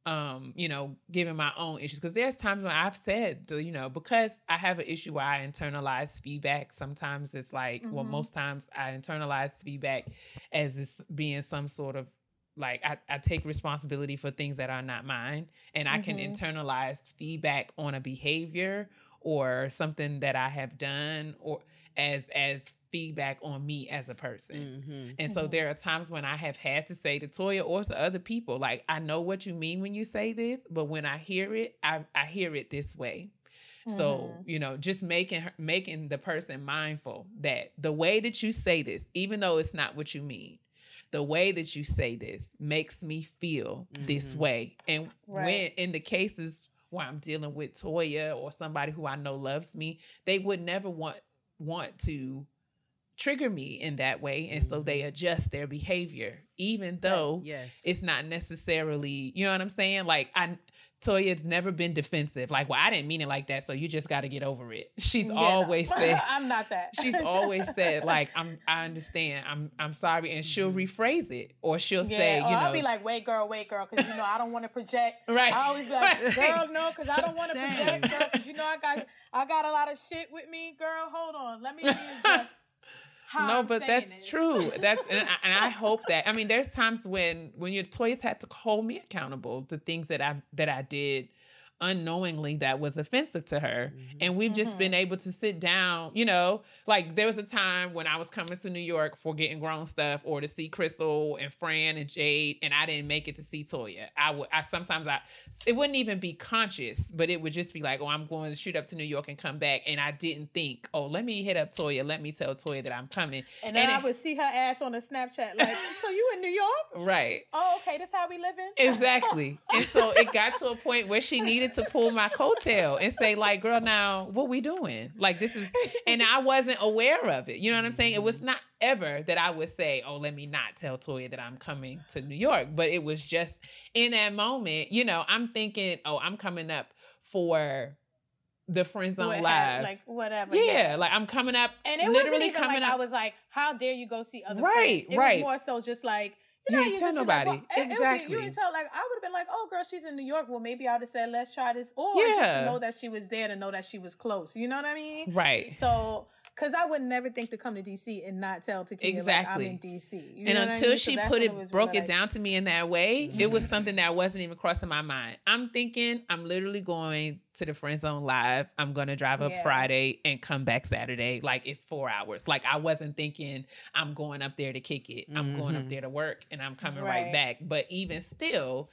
um, you know, given my own issues. Because there's times when I've said, you know, because I have an issue where I internalize feedback. Sometimes it's like, well, Mhm. most times I internalize feedback as this being some sort of like I, I take responsibility for things that are not mine, and I can Mhm. internalize feedback on a behavior or something that I have done or as as feedback on me as a person. Mm-hmm. And so Mhm. there are times when I have had to say to Toya or to other people, like, I know what you mean when you say this, but when I hear it, I, I hear it this way. So, Mhm. you know, just making her, making the person mindful that the way that you say this, even though it's not what you mean, the way that you say this makes me feel this Mhm. way. And when in the cases where I'm dealing with Toya or somebody who I know loves me, they would never want want to trigger me in that way. And so they mm-hmm. adjust their behavior, even though Yes. it's not necessarily, you know what I'm saying? Like I Toya's never been defensive. Like, well, I didn't mean it like that, so you just got to get over it. She's Yeah, no. always [LAUGHS] said i'm not that she's always said [LAUGHS] like I'm I understand. I'm I'm sorry and she'll mm-hmm. rephrase it or she'll yeah, say, or you know, I'll be like, wait, girl, wait, girl, because you know I don't want to project. [LAUGHS] right. I always be like, girl, no, because I don't want to project, girl, you know I got I got a lot of shit with me, girl. Hold on, let me readjust. How no, I'm but that's this. true. [LAUGHS] That's and I, and I hope that. I mean, there's times when when your toys had to hold me accountable to things that I that I did unknowingly that was offensive to her, Mhm. and we've just Mhm. been able to sit down. You know, like there was a time when I was coming to New York for getting grown stuff or to see Crystal and Fran and Jade, and I didn't make it to see Toya. I would. I sometimes I it wouldn't even be conscious, but it would just be like, oh, I'm going to shoot up to New York and come back, and I didn't think, oh, let me hit up Toya. Let me tell Toya that I'm coming. And then And I it- would see her ass on the Snapchat, like, [LAUGHS] so you in New York? Right. Oh, okay, that's how we living? Exactly. and so it got to a point where she needed [LAUGHS] to pull my coattail and say, like, girl, now what we doing? Like this is and I wasn't aware of it. You know what I'm saying? It was not ever that I would say, Oh, let me not tell Toya that I'm coming to New York. But it was just in that moment, you know, I'm thinking, Oh, I'm coming up for the Friend Zone What Live. like whatever. yeah, like I'm coming up And it literally wasn't even coming like up. I was like, "How dare you go see other Right, friends?" It right. was more so just like You didn't tell just be like, nobody. well, would be- Exactly. you didn't tell like I would have been like, "Oh, girl, she's in New York. Well, maybe I'd have said, let's try this," or just Yeah. to know that she was there to know that she was close. You know what I mean? right. So, because I would never think to come to DC and not tell Takia like I'm in DC. You and know what I until mean? She that's put when it, broke really it like- down to me in that way, it was something that wasn't even crossing my mind. I'm thinking I'm literally going to the Friend Zone Live. I'm gonna drive up Yeah. Friday and come back Saturday. Like it's four hours. Like I wasn't thinking I'm going up there to kick it. I'm going up Mhm. there to work and I'm coming right. Right. back. But even still,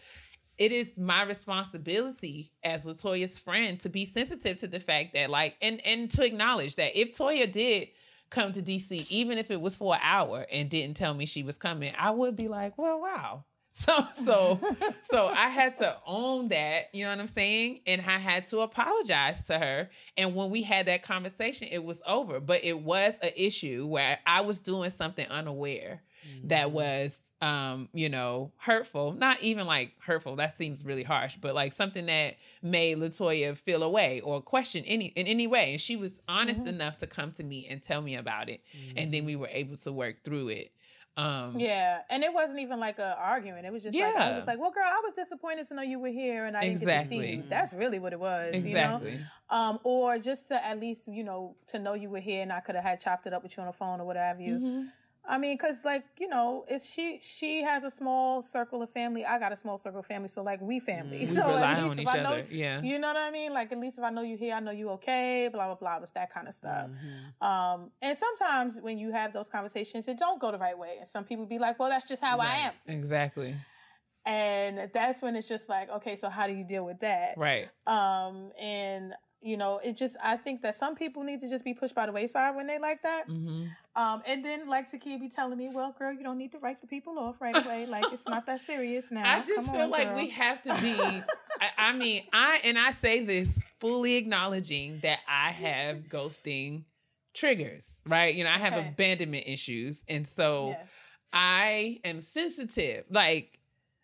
it is my responsibility as Latoya's friend to be sensitive to the fact that like and and to acknowledge that if Toya did come to DC, even if it was for an hour and didn't tell me she was coming, I would be like, well, wow. [LAUGHS] So so so I had to own that, you know what I'm saying? And I had to apologize to her. And when we had that conversation, it was over. But it was an issue where I was doing something unaware that mm-hmm. was um, you know, hurtful. Not even like hurtful. That seems really harsh, but like something that made Latoya feel away or question any in any way. And she was honest Mhm. enough to come to me and tell me about it. And then we were able to work through it. Um Yeah, and it wasn't even like a argument. It was just like I Yeah. was like, "Well, girl, I was disappointed to know you were here, and I didn't get to see you." That's really what it was, exactly. you know. Um, or just to at least you know to know you were here, and I could have had chopped it up with you on the phone or what have you. Mhm. I mean, because like you know, it's she she has a small circle of family. I got a small circle of family, so like we family. [LAUGHS] Mm. We so rely at least on if each I know, other. Yeah. you know what I mean? Like at least if I know you here, I know you okay. Blah blah blah. It's that kind of stuff. Mhm. Um, and sometimes when you have those conversations, it don't go the right way, and some people be like, "Well, that's just how I am," Exactly. and that's when it's just like, okay, so how do you deal with that? Right. Um, and you know, it just I think that some people need to just be pushed by the wayside when they like that. hmm Um, and then like Takia be telling me, "Well, girl, you don't need to write the people off right away. like it's not that serious [LAUGHS] now." I just Come feel on, like girl." we have to be. [LAUGHS] I, I mean, I and I say this fully acknowledging that I have ghosting triggers, right? You know, I have Okay. abandonment issues, and so Yes. I am sensitive. Like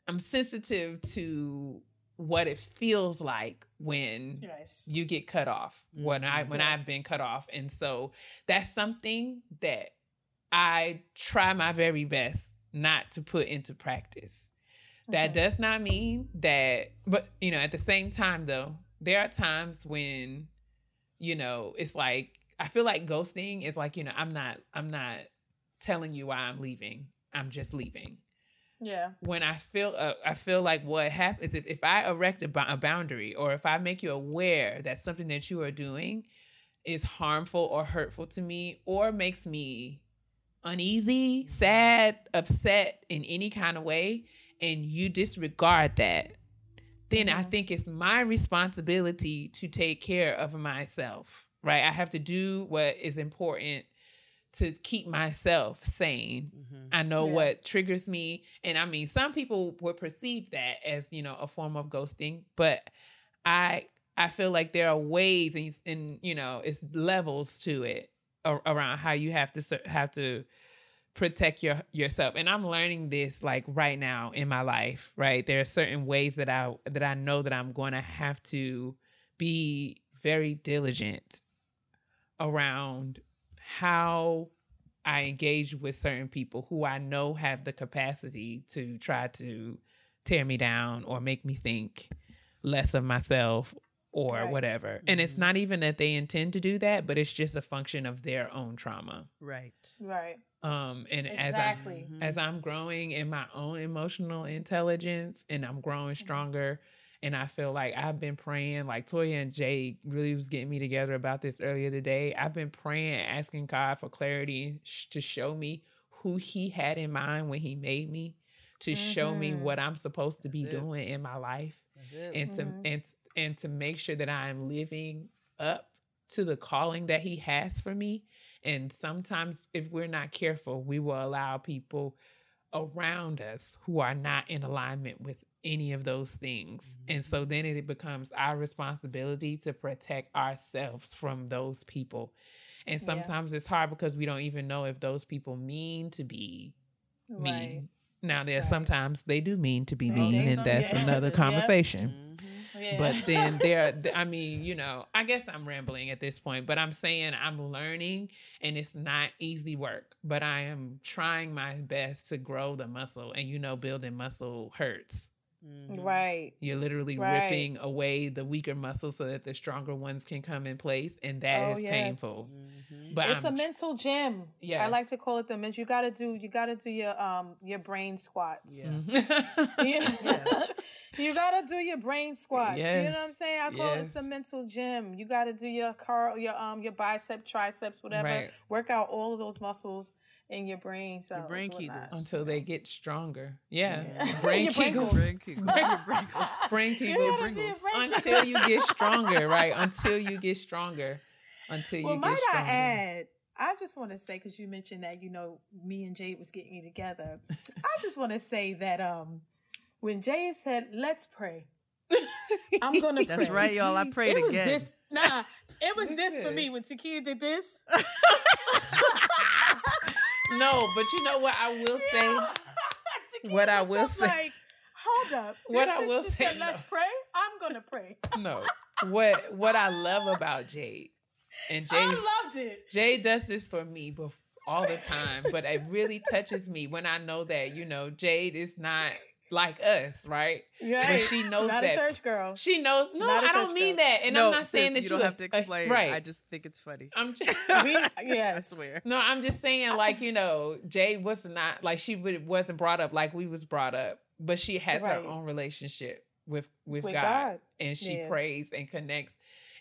I'm sensitive to what it feels like when Yes. you get cut off when I mm-hmm. when Yes. I've been cut off. And so that's something that I try my very best not to put into practice. That does not mean that but you know, at the same time though, there are times when you know, it's like I feel like ghosting is like, you know, I'm not I'm not telling you why I'm leaving. I'm just leaving Yeah. when I feel uh, I feel like what happens if, if I erect a, boundary or if I make you aware that something that you are doing is harmful or hurtful to me or makes me uneasy, sad, upset in any kind of way and you disregard that then I Mhm. think it's my responsibility to take care of myself, right? I have to do what is important to keep myself sane Mhm. I know Yeah. what triggers me. And I mean, some people would perceive that as, you know, a form of ghosting, but I I feel like there are ways and, and you know, it's levels to it around how you have to have to protect your yourself. And I'm learning this like right now in my life, right? There are certain ways that I that I know that I'm going to have to be very diligent around how I engage with certain people who I know have the capacity to try to tear me down or make me think less of myself or Right. whatever. And it's Mhm. not even that they intend to do that, but it's just a function of their own trauma. Right. Right. Um and Exactly. as I as I'm growing in my own emotional intelligence and I'm growing stronger and I feel like I've been praying like Toya and Jay really was getting me together about this earlier today. I've been praying asking God for clarity sh- to show me who he had in mind when he made me to show me Mhm. what I'm supposed to be it. doing in my life That's it. and to Mhm. and and to make sure that I am living up to the calling that he has for me. And sometimes if we're not careful, we will allow people around us who are not in alignment with any of those things. And so then it becomes our responsibility to protect ourselves from those people. And Yeah. sometimes it's hard because we don't even know if those people mean to be mean. Now there Right. sometimes they do mean to be mean, and that's yeah. another [LAUGHS] Yep. conversation. Mhm. Yeah. But then there [LAUGHS] I mean, you know, I guess I'm rambling at this point, but I'm saying I'm learning and it's not easy work, but I am trying my best to grow the muscle. And you know, building muscle hurts. Mhm. right. You're literally Right. ripping away the weaker muscles so that the stronger ones can come in place. And that Oh, is yes. painful. Mhm. But it's I'm a mental gym. Yeah, I like to call it the mental. You gotta do. You gotta do your um your brain squats. Yeah. [LAUGHS] Yeah. [LAUGHS] you gotta do your brain squats. You know what I'm saying? I call it Yes. it's the mental gym. You gotta do your car, your um, your bicep, triceps, whatever. Right. Work out all of those muscles in your brain. So brain kegels. until they get stronger. Yeah. Yeah. [LAUGHS] Brain Your brain kegels. Brain kegels. [LAUGHS] Your brain goals. Brain You kegels. gotta do your brain until you get stronger, [LAUGHS] right? Until you get stronger. Until you Well, get might I stronger. add? I just want to say because you mentioned that you know me and Jade was getting together. I just want to say that um when Jay said, "Let's pray," I'm gonna. That's right, y'all. I prayed it was again. This, nah, it was this for me when Takia did this. No, but you know what I will say? [LAUGHS] What I will say- Like, hold up. [LAUGHS] What I will say, Said, Let's no. pray. I'm gonna pray. [LAUGHS] No. What what I love about Jade and Jade I loved it. Jade does this for me bef- all the time, but it really touches me when I know that you know Jade is not like us, right? Yeah, But she knows not that- a church girl. She knows. No, Not a I don't mean girl. that, and no, I'm not saying sis, that you don't a- have to a- explain. right? I just think it's funny. I'm [LAUGHS] just. We, [LAUGHS] yes. I swear. no, I'm just saying, like [LAUGHS] you know, Jay was not like she wasn't brought up like we was brought up, but she has Right. her own relationship with with, With God, God. and she Yeah. prays and connects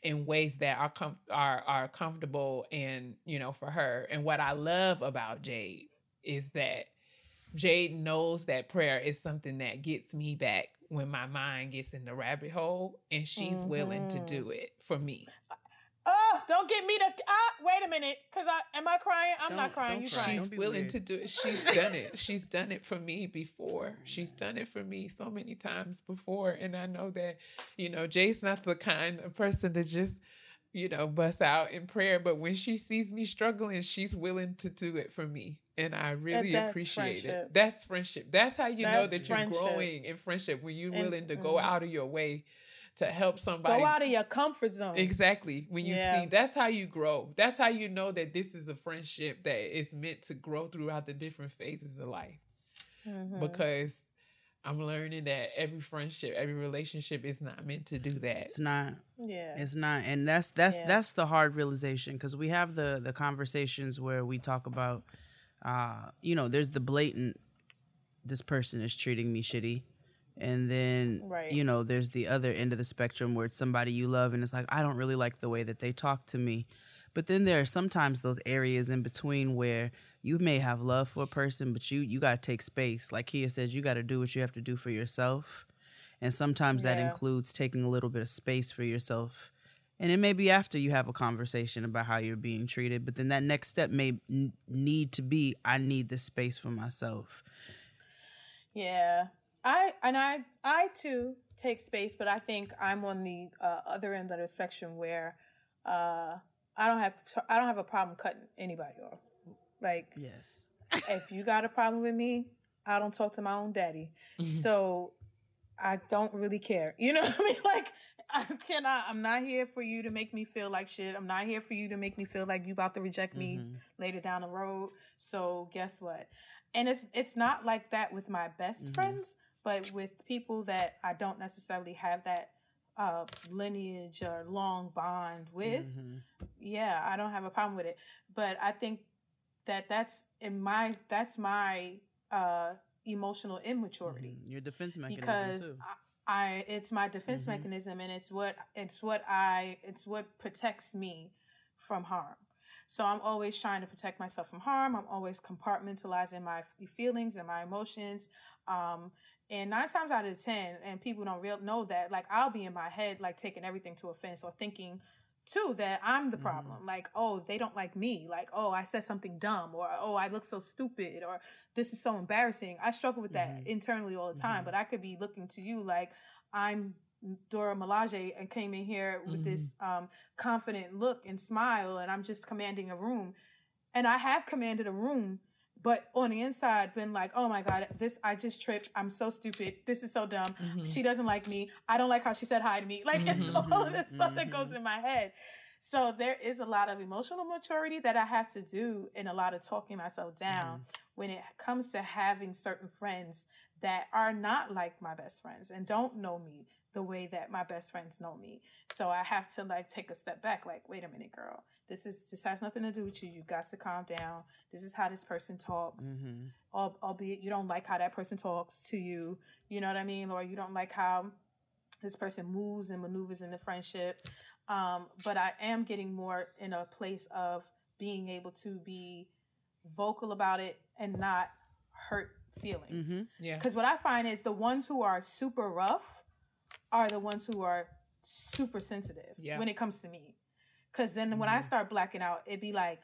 in ways that are com- are are comfortable and you know for her. And what I love about Jade is that Jade knows that prayer is something that gets me back when my mind gets in the rabbit hole, and she's willing to Mhm. do it for me. Oh, don't get me to. Ah, wait a minute. Cause I am I crying? I'm not Don't- crying. You crying? She's Don't willing weird. to do it. She's done it. She's done it for me before. She's done it for me so many times before. And I know that, you know, Jay's not the kind of person to just, you know, bust out in prayer. But when she sees me struggling, she's willing to do it for me. And I really that's appreciate friendship. it. That's friendship. That's how you know That's that you're friendship. growing in friendship when you're And- willing to go mhm. out of your way to help somebody Go out of your comfort zone. Exactly. When you Yeah. see, that's how you grow. That's how you know that this is a friendship that is meant to grow throughout the different phases of life. Mhm. Because I'm learning that every friendship, every relationship is not meant to do that. It's not. yeah. It's not, and that's that's Yeah. that's the hard realization because we have the the conversations where we talk about, uh, you know, there's the blatant, this person is treating me shitty, and then Right. you know, there's the other end of the spectrum where it's somebody you love and it's like I don't really like the way that they talk to me, but then there are sometimes those areas in between where you may have love for a person, but you you got to take space. Like Kia says, you got to do what you have to do for yourself. And sometimes that includes taking a little bit of space for yourself. And it may be after you have a conversation about how you're being treated, but then that next step may n- need to be I need this space for myself. Yeah. I and I I too take space, but I think I'm on the uh, other end of the spectrum where uh, I don't have I don't have a problem cutting anybody off. Like Yes. if you got a problem with me, I don't talk to my own daddy. Mm-hmm. So I don't really care. You know what I mean? [LAUGHS] Like [LAUGHS] I cannot I'm not here for you to make me feel like shit. I'm not here for you to make me feel like you about to reject me Mhm. later down the road. So guess what? And it's it's not like that with my best Mhm. friends, but with people that I don't necessarily have that uh, lineage or long bond with. Mhm. Yeah, I don't have a problem with it. But I think that that's in my that's my uh, emotional immaturity Mhm. Your defense mechanism because too. I, I it's my defense Mhm. mechanism and it's what it's what I it's what protects me from harm. So I'm always trying to protect myself from harm. I'm always compartmentalizing my feelings and my emotions. Um, and nine times out of ten, and people don't real know that, like I'll be in my head, like taking everything to offense or thinking too that I'm the Mhm. problem. Like, oh, they don't like me. Like, oh, I said something dumb, or oh, I look so stupid, or this is so embarrassing. I struggle with that Mhm. internally all the time, Mhm. but I could be looking to you like I'm Dora Milaje and came in here with this um, confident look and smile, and I'm just commanding a room. And I have commanded a room, but on the inside, been like, oh my God, this, I just tripped. I'm so stupid. This is so dumb. Mhm. She doesn't like me. I don't like how she said hi to me. [LAUGHS] Like, it's Mhm, all of this stuff that goes in my head. So there is a lot of emotional maturity that I have to do and a lot of talking myself down when it comes to having certain friends that are not like my best friends and don't know me the way that my best friends know me. So I have to like take a step back like wait a minute girl. This is this has nothing to do with you. You got to calm down. This is how this person talks. Mhm. Al- albeit you don't like how that person talks to you, you know what I mean, or you don't like how this person moves and maneuvers in the friendship. Um, but I am getting more in a place of being able to be vocal about it and not hurt feelings. Mhm. Yeah. Because what I find is the ones who are super rough are the ones who are super sensitive Yeah. when it comes to me. Because then when I mm-hmm. start blacking out, it'd be like,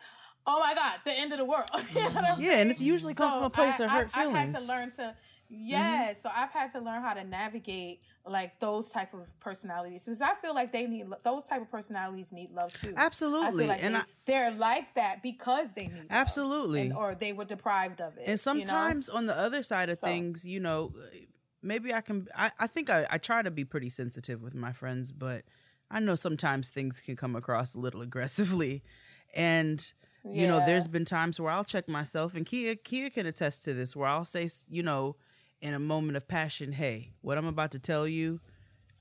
oh my God, the end of the world. [LAUGHS] You know what I'm mm-hmm. Yeah, and it's usually comes from a place I, of hurt I, I've had to learn to mm-hmm. Yeah, so I've had to learn how to navigate like those type of personalities because I feel like they need those type of personalities need love too. Absolutely. like and they, I, they're like that because they need love. Absolutely. And- or they were deprived of it. and you know? sometimes on the other side of So- things you know maybe i can i, I think I, I try to be pretty sensitive with my friends but i know sometimes things can come across a little [LAUGHS] aggressively. And you know there's been times where i'll check myself and kia kia can attest to this where i'll say you know in a moment of passion hey what i'm about to tell you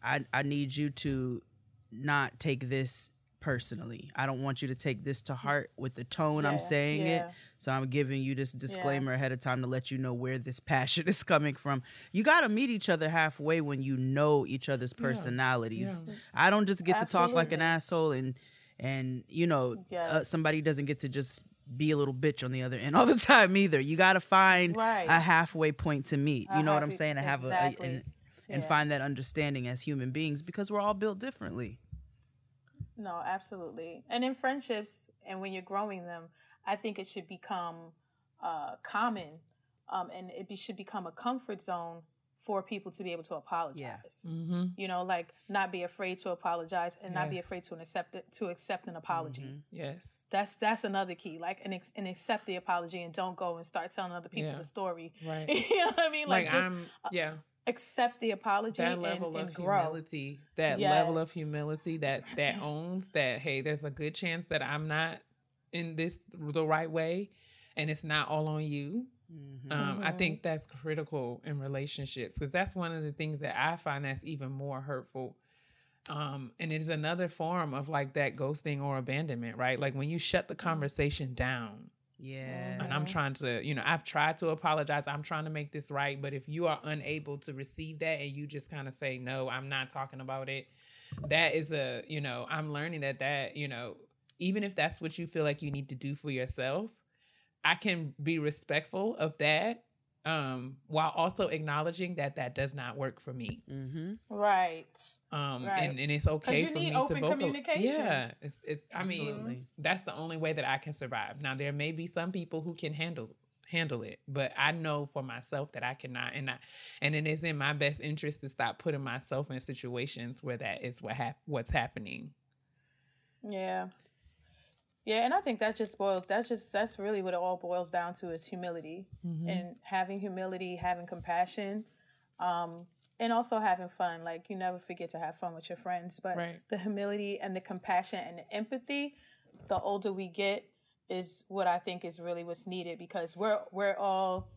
i i need you to not take this personally i don't want you to take this to heart with the tone i'm Yeah, saying it so I'm giving you this disclaimer ahead of time to let you know where this passion [LAUGHS] is coming from. You got to meet each other halfway when you know each other's personalities. I don't just get to talk like an asshole and and you know uh, somebody doesn't get to just be a little bitch on the other [LAUGHS] end all the time either. You got to find Right. a halfway point to meet. A You know what I'm saying? To have a, a and find that understanding as human beings because we're all built differently. No, absolutely. And in friendships, and when you're growing them, I think it should become uh, common, um, and it be, should become a comfort zone for people to be able to apologize. Mm-hmm. You know, like not be afraid to apologize and not be afraid to accept it, to accept an apology. Mm-hmm. Yes. That's that's another key. Like and, ex- and accept the apology and don't go and start telling other people Yeah. the story. Right. [LAUGHS] you know what I mean? Like, Like, just I'm, yeah, accept the apology that and, level and of grow. humility, that level of humility that that owns that. Hey, there's a good chance that I'm not in this the right way, and it's not all on you. Mm-hmm. Um, I think that's critical in relationships because that's one of the things that I find that's even more hurtful. Um, and it is another form of like that ghosting or abandonment, right? Like when you shut the conversation down Yeah. and I'm trying to, you know, I've tried to apologize, I'm trying to make this right, but if you are unable to receive that and you just kind of say, no, I'm not talking about it, that is a, you know, I'm learning that that, you know, even if that's what you feel like you need to do for yourself, I can be respectful of that um while also acknowledging that that does not work for me Mm-hmm. Right. um Right. and, and it's okay you for need me open to vocal communication. yeah it's, it's i mean that's the only way that i can survive now there may be some people who can handle handle it but i know for myself that i cannot and I, and it is in my best interest to stop putting myself in situations where that is what hap- what's happening Yeah. Yeah, and I think that just boils that just that's really what it all boils down to is humility. Mm-hmm. And having humility, having compassion, um, and also having fun. Like you never forget to have fun with your friends. But Right. the humility and the compassion and the empathy, the older we get, is what I think is really what's needed because we're we're all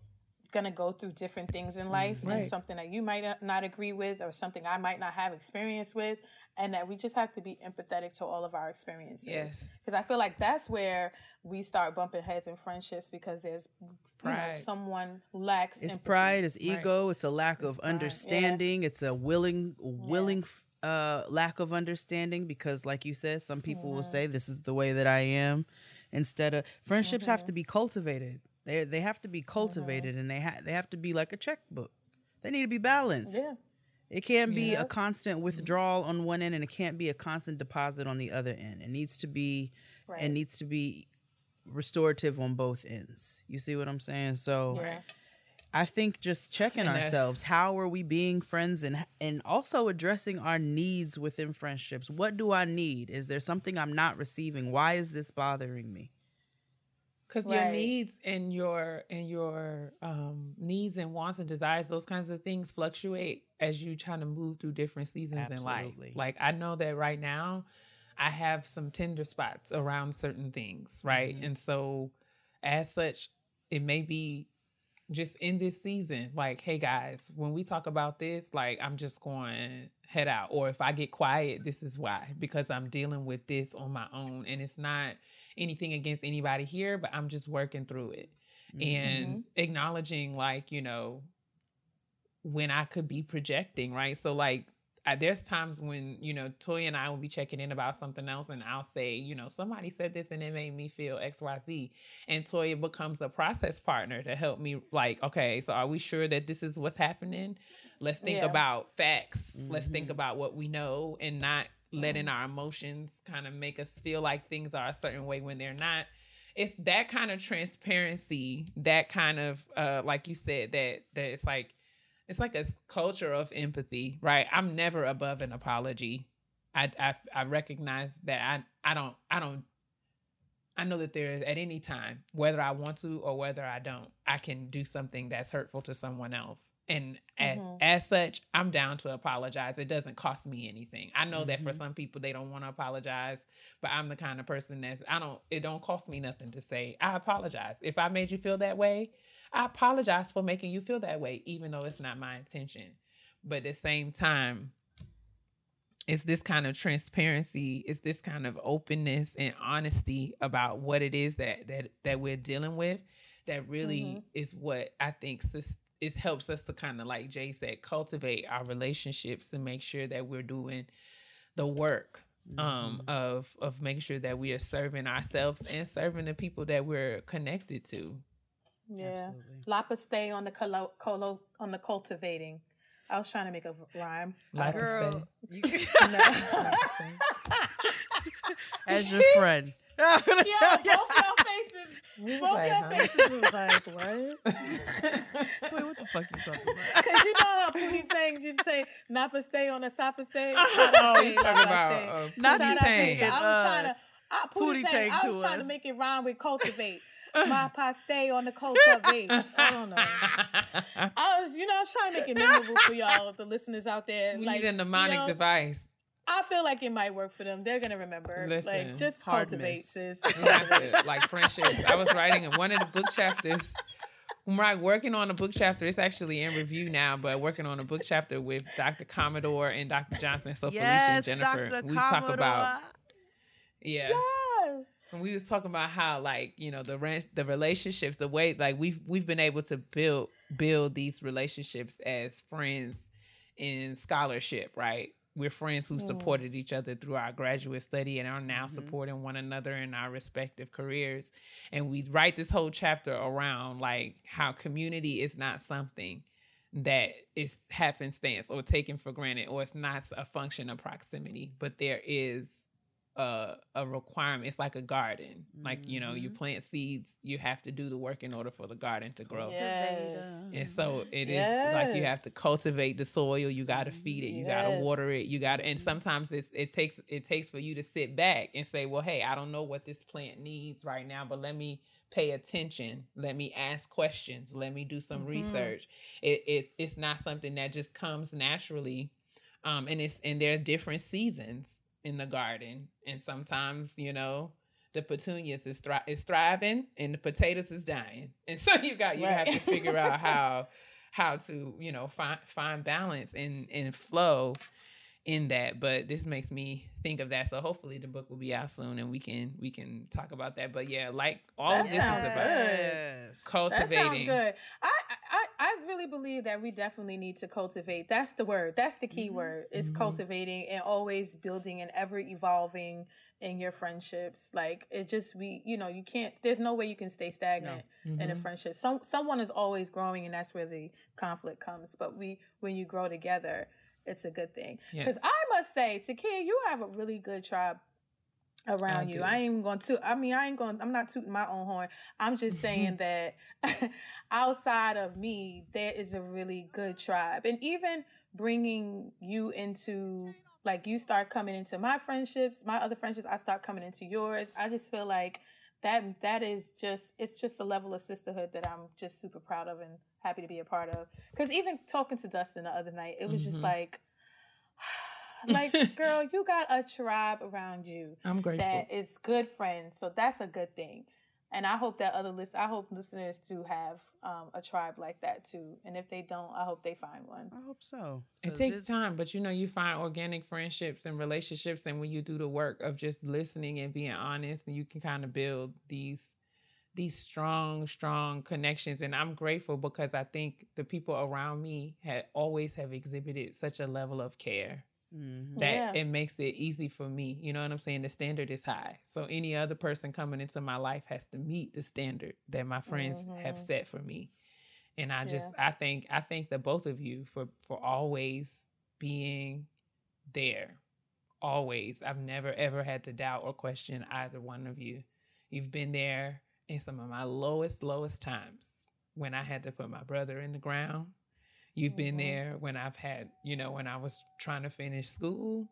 gonna go through different things in life Right. and something that you might not- not agree with or something I might not have experience with and that we just have to be empathetic to all of our experiences Yes. because I feel like that's where we start bumping heads in friendships because there's you know, someone lacks It's empathy. pride, it's Right. ego, it's a lack of pride, yeah. understanding, it's a willing willing uh lack of understanding because like you said, some people will Mm-hmm. say this is the way that I am instead of friendships have to be cultivated. They they have to be cultivated and they ha- they have to be like a checkbook. They need to be balanced. Yeah. It can't be Yeah. a constant mm-hmm. withdrawal on one end and it can't be a constant deposit on the other end. It needs to be Right. it needs to be restorative on both ends. You see what I'm saying? So yeah. I think just checking ourselves. How are we being friends and and also addressing our needs within friendships? What do I need? Is there something I'm not receiving? Why is this bothering me? Because your needs and your and your um needs and wants and desires those kinds of things fluctuate as you try to move through different seasons in life. Like i know that right now i have some tender spots around certain things right? Mhm. and so as such it may be just in this season like hey guys when we talk about this like i'm just going head out or if i get quiet this is why because i'm dealing with this on my own and it's not anything against anybody here but i'm just working through it. And mm-hmm. acknowledging like you know when i could be projecting right? So like there's times when you know Toya and I will be checking in about something else, and I'll say, you know, somebody said this and it made me feel X, Y, Z, and Toya becomes a process partner to help me. Like, okay, so are we sure that this is what's happening? Let's think Yeah. about facts. Let's think Mhm. about what we know, and not letting our emotions kind of make us feel like things are a certain way when they're not it's that kind of transparency that kind of uh like you said that that it's like it's like a culture of empathy, right? I'm never above an apology. I I, I recognize that I I don't I don't I know that there is at any time, whether I want to or whether I don't, I can do something that's hurtful to someone else. And as, Mhm. as such, I'm down to apologize. It doesn't cost me anything. I know that for Mhm. some people they don't want to apologize, but I'm the kind of person that's I don't it don't cost me nothing to say I apologize. If I made you feel that way, I apologize for making you feel that way, even though it's not my intention. But at the same time, it's this kind of transparency, it's this kind of openness and honesty about what it is that that that we're dealing with that really Mhm. is what I think sus- it helps us to kind of like Jay said, cultivate our relationships and make sure that we're doing the work um Mhm. of of making sure that we are serving ourselves and serving the people that we're connected to. Yeah. Absolutely. Lapa stay on the colo, colo on the cultivating. I was trying to make a rhyme. Lapa Uh, Girl, stay. you- [LAUGHS] no. [LAUGHS] as your friend. [LAUGHS] I'm gonna Yo, tell both you. y'all faces, both like, y'all huh? faces was like, what? Wait, what the fuck you talking about? Because you know how Pootie Tang used to say, Napa stay on the Sapa stay? oh, you talking about uh, Not Pootie to Tang. I was trying to, I, Pootie, Pootie Tang, Tang I was trying us. to make it rhyme with cultivate. My pa stay on the cultivate. [LAUGHS] I don't know. I was, you know, I was trying to make it memorable for y'all, the listeners out there. we like, need a mnemonic you know, device. I feel like it might work for them. They're gonna remember. Listen, like, just cultivate, sis. We like friendships. I was writing in one of the book chapters. When we're working on a book chapter, it's actually in review now, but working on a book chapter with Dr. Commodore and Dr. Johnson. So Felicia and Jennifer, Dr. we talk about Commodore. yeah. Yes. And we was talking about how like, you know, the rent the relationships, the way like we've we've been able to build build these relationships as friends in scholarship, right? We're friends who Mm. supported each other through our graduate study and are now Mhm. supporting one another in our respective careers. And we write this whole chapter around like how community is not something that is happenstance or taken for granted or it's not a function of proximity, but there is a, a requirement. It's like a garden. Like, you know, you Mhm. plant seeds, you have to do the work in order for the garden to grow. Yes. And so it is like you have to cultivate the soil. You got to feed it. You got to water it. You got to, and sometimes it's, it takes it takes for you to sit back and say, well, hey, I don't know what this plant needs right now, but let me pay attention. Let me ask questions. Let me do some Mhm. research. It, it it's not something that just comes naturally, um, and it's and there are different seasons in the garden, and sometimes you know the petunias is, thri- is thriving and the potatoes is dying [LAUGHS] and so you got you have to figure out how [LAUGHS] how to you know find find balance and and flow in that but this makes me think of that so hopefully the book will be out soon and we can we can talk about that but yeah like all That of this is about good. Yes. That sounds good. I, I I really believe that we definitely need to cultivate. That's the word. That's the key Mhm. word. Is Mhm. cultivating and always building and ever evolving in your friendships. Like it just we you know you can't. There's no way you can stay stagnant in a Mhm. friendship. Some someone is always growing, and that's where the conflict comes. But we when you grow together, it's a good thing. Because Yes. I must say, Takia, you have a really good tribe around I you. do. I ain't even going to. I mean, I ain't going. I'm not tooting my own horn. I'm just [LAUGHS] saying that [LAUGHS] outside of me, there is a really good tribe, and even bringing you into like you start coming into my friendships, my other friendships, I start coming into yours. I just feel like that that is just it's just a level of sisterhood that I'm just super proud of and happy to be a part of. Because even talking to Dustin the other night, it was just Mhm. like. Like [LAUGHS] girl you got a tribe around you i'm grateful that is good friends. So that's a good thing. And I hope that other list, I hope listeners to have um, a tribe like that too. And if they don't, I hope they find one. I hope so. It takes it's- time, but you know, you find organic friendships and relationships, and when you do the work of just listening and being honest, and you can kind of build these these strong, strong connections. And I'm grateful because I think the people around me had always have exhibited such a level of care Mhm. that Yeah. it makes it easy for me. You know what I'm saying? The standard is high. So any other person coming into my life has to meet the standard that my friends have Mhm. set for me. And I just I think I thank the both of you for for always being there. Always. I've never ever had to doubt or question either one of you. You've been there in some of my lowest lowest times when I had to put my brother in the ground. You've been Mhm. there when I've had, you know, when I was trying to finish school.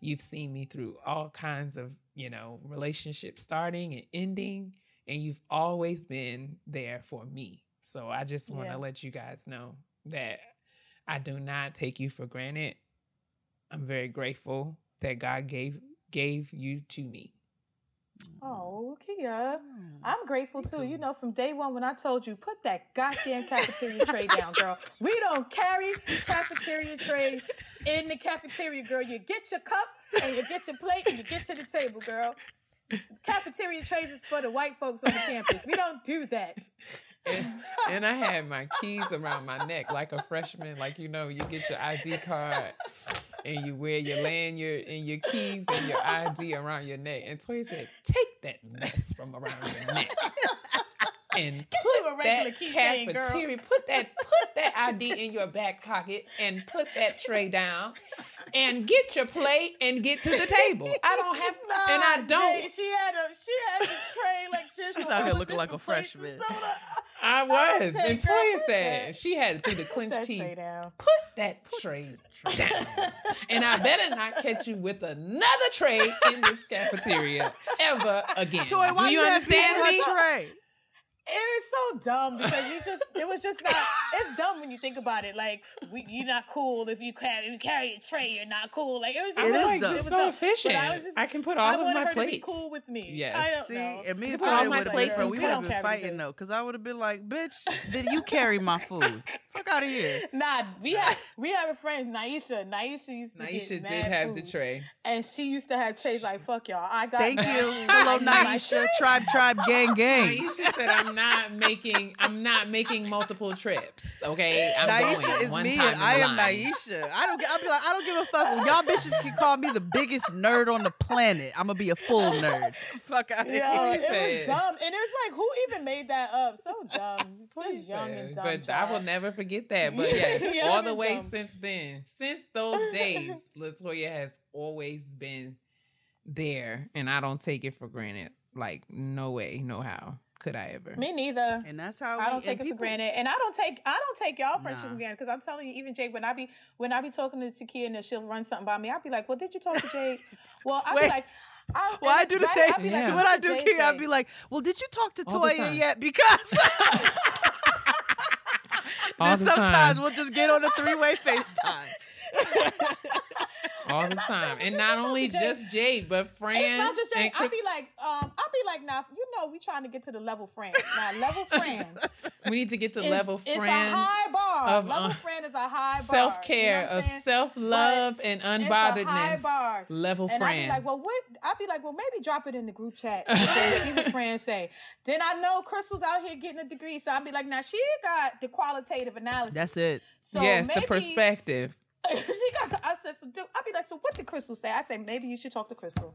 You've seen me through all kinds of, you know, relationships starting and ending, and you've always been there for me. So I just want to Yeah. let you guys know that I do not take you for granted. I'm very grateful that God gave gave you to me. Oh, Kia. Mm. I'm grateful too. too. You know, from day one when I told you, put that goddamn cafeteria tray down, girl. We don't carry cafeteria trays in the cafeteria, girl. You get your cup and you get your plate and you get to the table, girl. Cafeteria trays is for the white folks on the campus. We don't do that. And, and I had my keys around my neck like a freshman. Like you know, you get your ID card and you wear your lanyard and your keys and your ID around your neck. And Toy said, "Take that mess from around your neck." And Get put you a regular that keychain, girl. cafeteria, put that put that ID in your back pocket and put that tray down and get your plate and get to the table. I don't have [LAUGHS] and I don't Jay, she had a she had a tray like this. She's out here looking like a different plates freshman. I was. said, And Toya said that- she had to the clenched teeth. Put that tray down. and I better not catch you with another tray in this cafeteria ever [LAUGHS] again. Toy, why Do you, you understand me? me? Tray? It is so dumb because you just it was just not it's dumb when you think about it. Like we, you're not cool if you carry you carry a tray, you're not cool. Like it was just I'm It is like, dumb. this It is was so dumb. Efficient. I I, was just- can put I all of my her to be plates. cool with me. yeah I don't See, know. and me and Put Toya would have been friends. Oh, we We would don't have been fighting food. though, because I would have been like, "Bitch, did you carry my food? [LAUGHS] Fuck out of here." Nah, we have we have a friend, Naisha. Naisha used to Naisha get did mad have the tray. and she used to have trays like "fuck y'all." I got Thank you. Hello, I need my Naisha. Tribe, tribe, gang, gang. Naisha said, "I'm not making. I'm not making multiple trips. Okay, I'm Naisha going is one me, time and I am line. Naisha. I don't. I'll be like, I don't give a fuck. Y'all bitches can call me the biggest nerd on the planet. I'm gonna be a full nerd. [LAUGHS] Fuck out of here. it was dumb, and it's like, who even made that up? So [LAUGHS] dumb. It's What just young and dumb. But I will never forget that. [LAUGHS] But yes, Young all the way dumb. since then, since those days, Latoya has always been there, and I don't take it for granted. Like no way, no how could I ever. Me neither. And that's how I we, don't take and it people, for granted, and I don't take I don't take y'all friendship Nah. for granted because I'm telling you, even Jake, when I be when I be talking to Takia and she'll run something by me, I'll be like, "Well, did you talk to Jake?" [LAUGHS] Well, I'll be like, I, Well, I do the same. I'll be Yeah. like, When I do did King, I'd be like, "Well, did you talk to All Toya yet?" Because [LAUGHS] then the sometimes time. we'll just get on a three way [LAUGHS] FaceTime. All the time, and not only talk to Jay?" just Jade, but Fran. It's not just and Jake. I'll be like, um, I'll be like, now you know we trying to get to the level friend. Now level [LAUGHS] friend. we need to get to is- level It's a high bar. of, level uh, friend is a high bar. Self care, you know of self love, and It's a high unbotheredness. bar. Level And I'd be like, well, what? I'd be like, well, maybe drop it in the group chat. [LAUGHS] and see what friends say. Then I know Crystal's out here getting a degree, so I'd be like, now she got the qualitative analysis. That's it. So yes, maybe, the perspective. [LAUGHS] she got. I said, so do, I'd be like, so what did Crystal say? I say maybe you should talk to Crystal.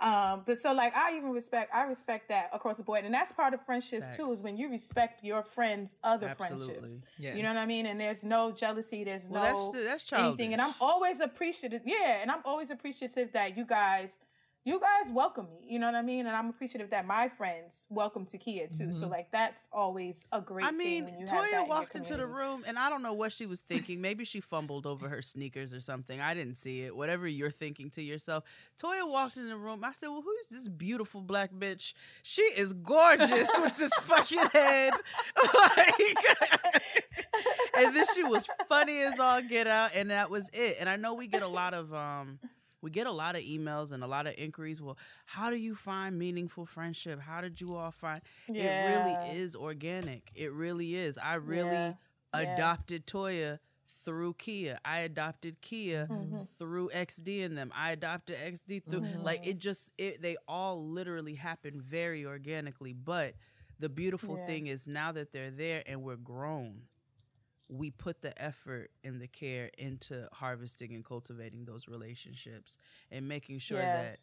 Um, but so like I even respect I respect that across the board, and that's part of friendships too. Is when you respect your friends' other Absolutely. friendships. Yes. You know what I mean? And there's no jealousy. There's Well, no that's that's anything. And I'm always appreciative. Yeah, and I'm always appreciative that you guys, you guys welcome me. You know what I mean? And I'm appreciative that my friends welcome Takia too. So like that's always a great. I mean, thing when you have that in Toya walked into the room, and I don't know what she was thinking. Maybe she fumbled over her sneakers or something. I didn't see it. Whatever you're thinking to yourself. Toya walked in the room. I said, "Well, who's this beautiful black bitch? She is gorgeous [LAUGHS] with this fucking head." [LAUGHS] like, [LAUGHS] and then she was funny as all get out, and that was it. And I know we get a lot of um. We get a lot of emails and a lot of inquiries. Well, how do you find meaningful friendship? How did you all find? Yeah. It really is organic. It really is. I really Yeah. Adopted Toya through Kia. I adopted Kia Mhm. through XD and them. I adopted XD through like Mhm. it just it they all literally happen very organically. But the beautiful Yeah. thing is now that they're there and we're grown, we put the effort and the care into harvesting and cultivating those relationships and making sure that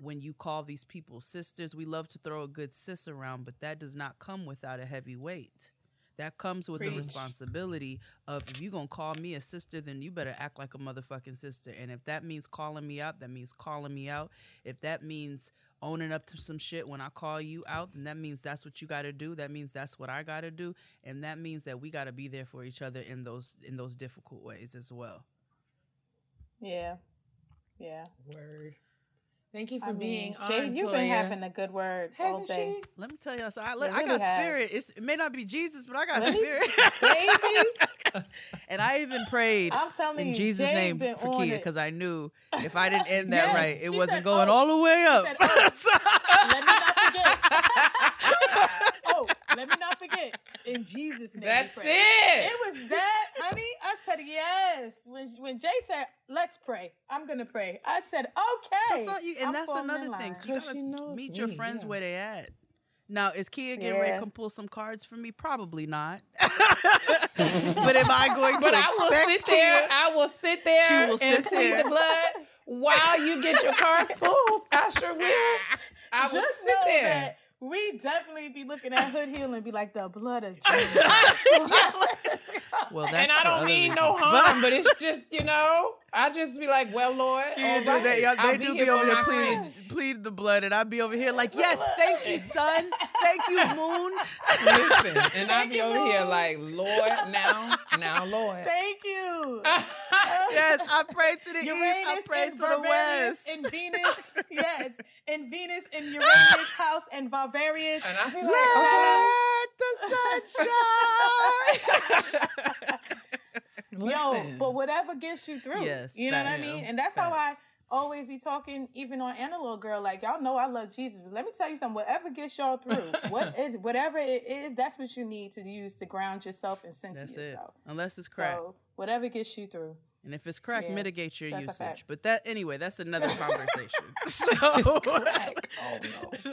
when you call these people sisters, we love to throw a good sis around, but that does not come without a heavy weight. That comes with the responsibility of if you're gonna call me a sister, then you better act like a motherfucking sister. And if that means calling me out, that means calling me out. If that means owning up to some shit when I call you out, then that means that's what you got to do. That means that's what I got to do, and that means that we got to be there for each other in those in those difficult ways as well. Yeah. Yeah. Word. Thank you for I being mean, on. Jade, you've been having a good word Hasn't day. she? Let me tell y'all, so I, You I really got have. spirit. It's, it may not be Jesus, but I got Really? spirit. Baby, [LAUGHS] [LAUGHS] and I even prayed I'm telling in you, Jesus' Jade name for on Kia because I knew if I didn't end [LAUGHS] that Yes, right, it wasn't said, going "Oh." all the way up. said, "Oh." [LAUGHS] Let me not forget. oh, let me not forget. In Jesus' name. That's pray. it. It was that, honey. I said yes. When when Jay said, "Let's pray," I'm gonna pray. I said, "Okay." That's you, and I'm that's another thing. line. So you 'Cause gotta she knows meet your friends yeah. where they at. Now, is Kia getting ready to come pull some cards for me? Probably not. [LAUGHS] but am I going [LAUGHS] to But I will expect sit there. I will sit there She will and sit plead there. the blood while you get your cards [LAUGHS] pulled. I sure will. I will Just sit know there. That we definitely be looking at Hood Hill and be like, "The blood of Jesus." [LAUGHS] Well, that's and I don't other mean no harm, but it's just you know, I just be like, well, Lord, Yeah, all dude, right, they, y'all- I'll they do here be over here there pleading, friend. pleading the blood, and I'd be over here like, yes, thank you, son, thank you, Moon. Listen, and [LAUGHS] I'll Thank be you, over here like, Lord, now, now, Lord. Thank you. [LAUGHS] yes, I pray to the east, I pray to the west. and Venus. yes, and Venus and Uranus house and Varvarius. And I be like, okay. Let the sunshine. Yo, but whatever gets you through. Yes, you know what I mean? And that's how I always be talking, even on Analog Girl. Like y'all know I love Jesus. But let me tell you something. Whatever gets y'all through, what [LAUGHS] is whatever it is, that's what you need to use to ground yourself and center That's it. yourself. Unless it's crack. So whatever gets you through. And if it's crack, Yeah, mitigate your usage. But that anyway, that's another [LAUGHS] conversation. [LAUGHS] so crack. Oh, [LAUGHS] no.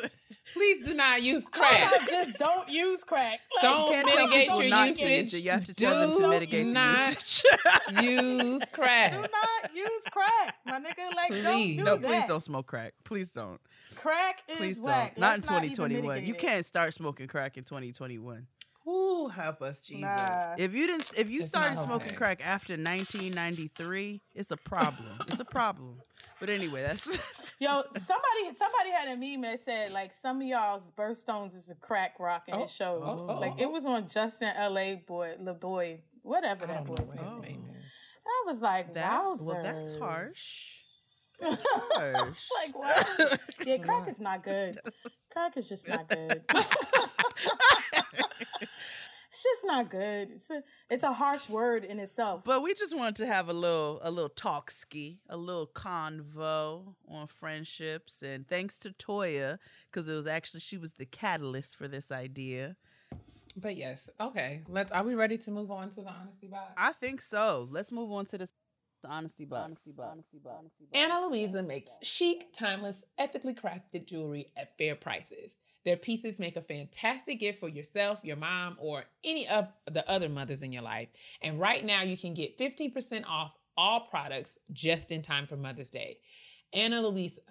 Please do not use crack. Sometimes just don't use crack. Like, Don't can't mitigate your not usage. use. You have to tell them to Do mitigate the not usage. use crack. Do crack. not use crack, my nigga. Like Please. don't do no, that. please don't smoke crack. Please don't. Crack is Please don't. Not in Let's even 2021. you can't start smoking crack in 2021. Ooh, help us, Jesus. Nah. If you didn't, if you It's started smoking okay. crack after 1993, it's a problem. it's a problem. But anyway, that's [LAUGHS] Yo, somebody somebody had a meme that said like some of y'all's birthstones is a crack rock and Oh, it shows. oh, oh, like oh. it was on Justin L.A. boy, LeBoy, whatever that boy's name his name is. I was like, that. wowzers. Well, that's harsh. That's [LAUGHS] like what? [LAUGHS] Yeah, crack is not good. [LAUGHS] Crack is just not good. it's just not good. It's a it's a harsh word in itself. But we just wanted to have a little a little talk ski, a little convo on friendships, and thanks to Toya because it was actually she was the catalyst for this idea. But yes, okay. Let's. Are we ready to move on to the honesty box? I think so. Let's move on to this honesty box. Honesty box. Honesty box. Honesty box. Ana Luisa makes chic, timeless, ethically crafted jewelry at fair prices. Their pieces make a fantastic gift for yourself, your mom, or any of the other mothers in your life. And right now, you can get 15% off all products just in time for Mother's Day. Ana Luisa,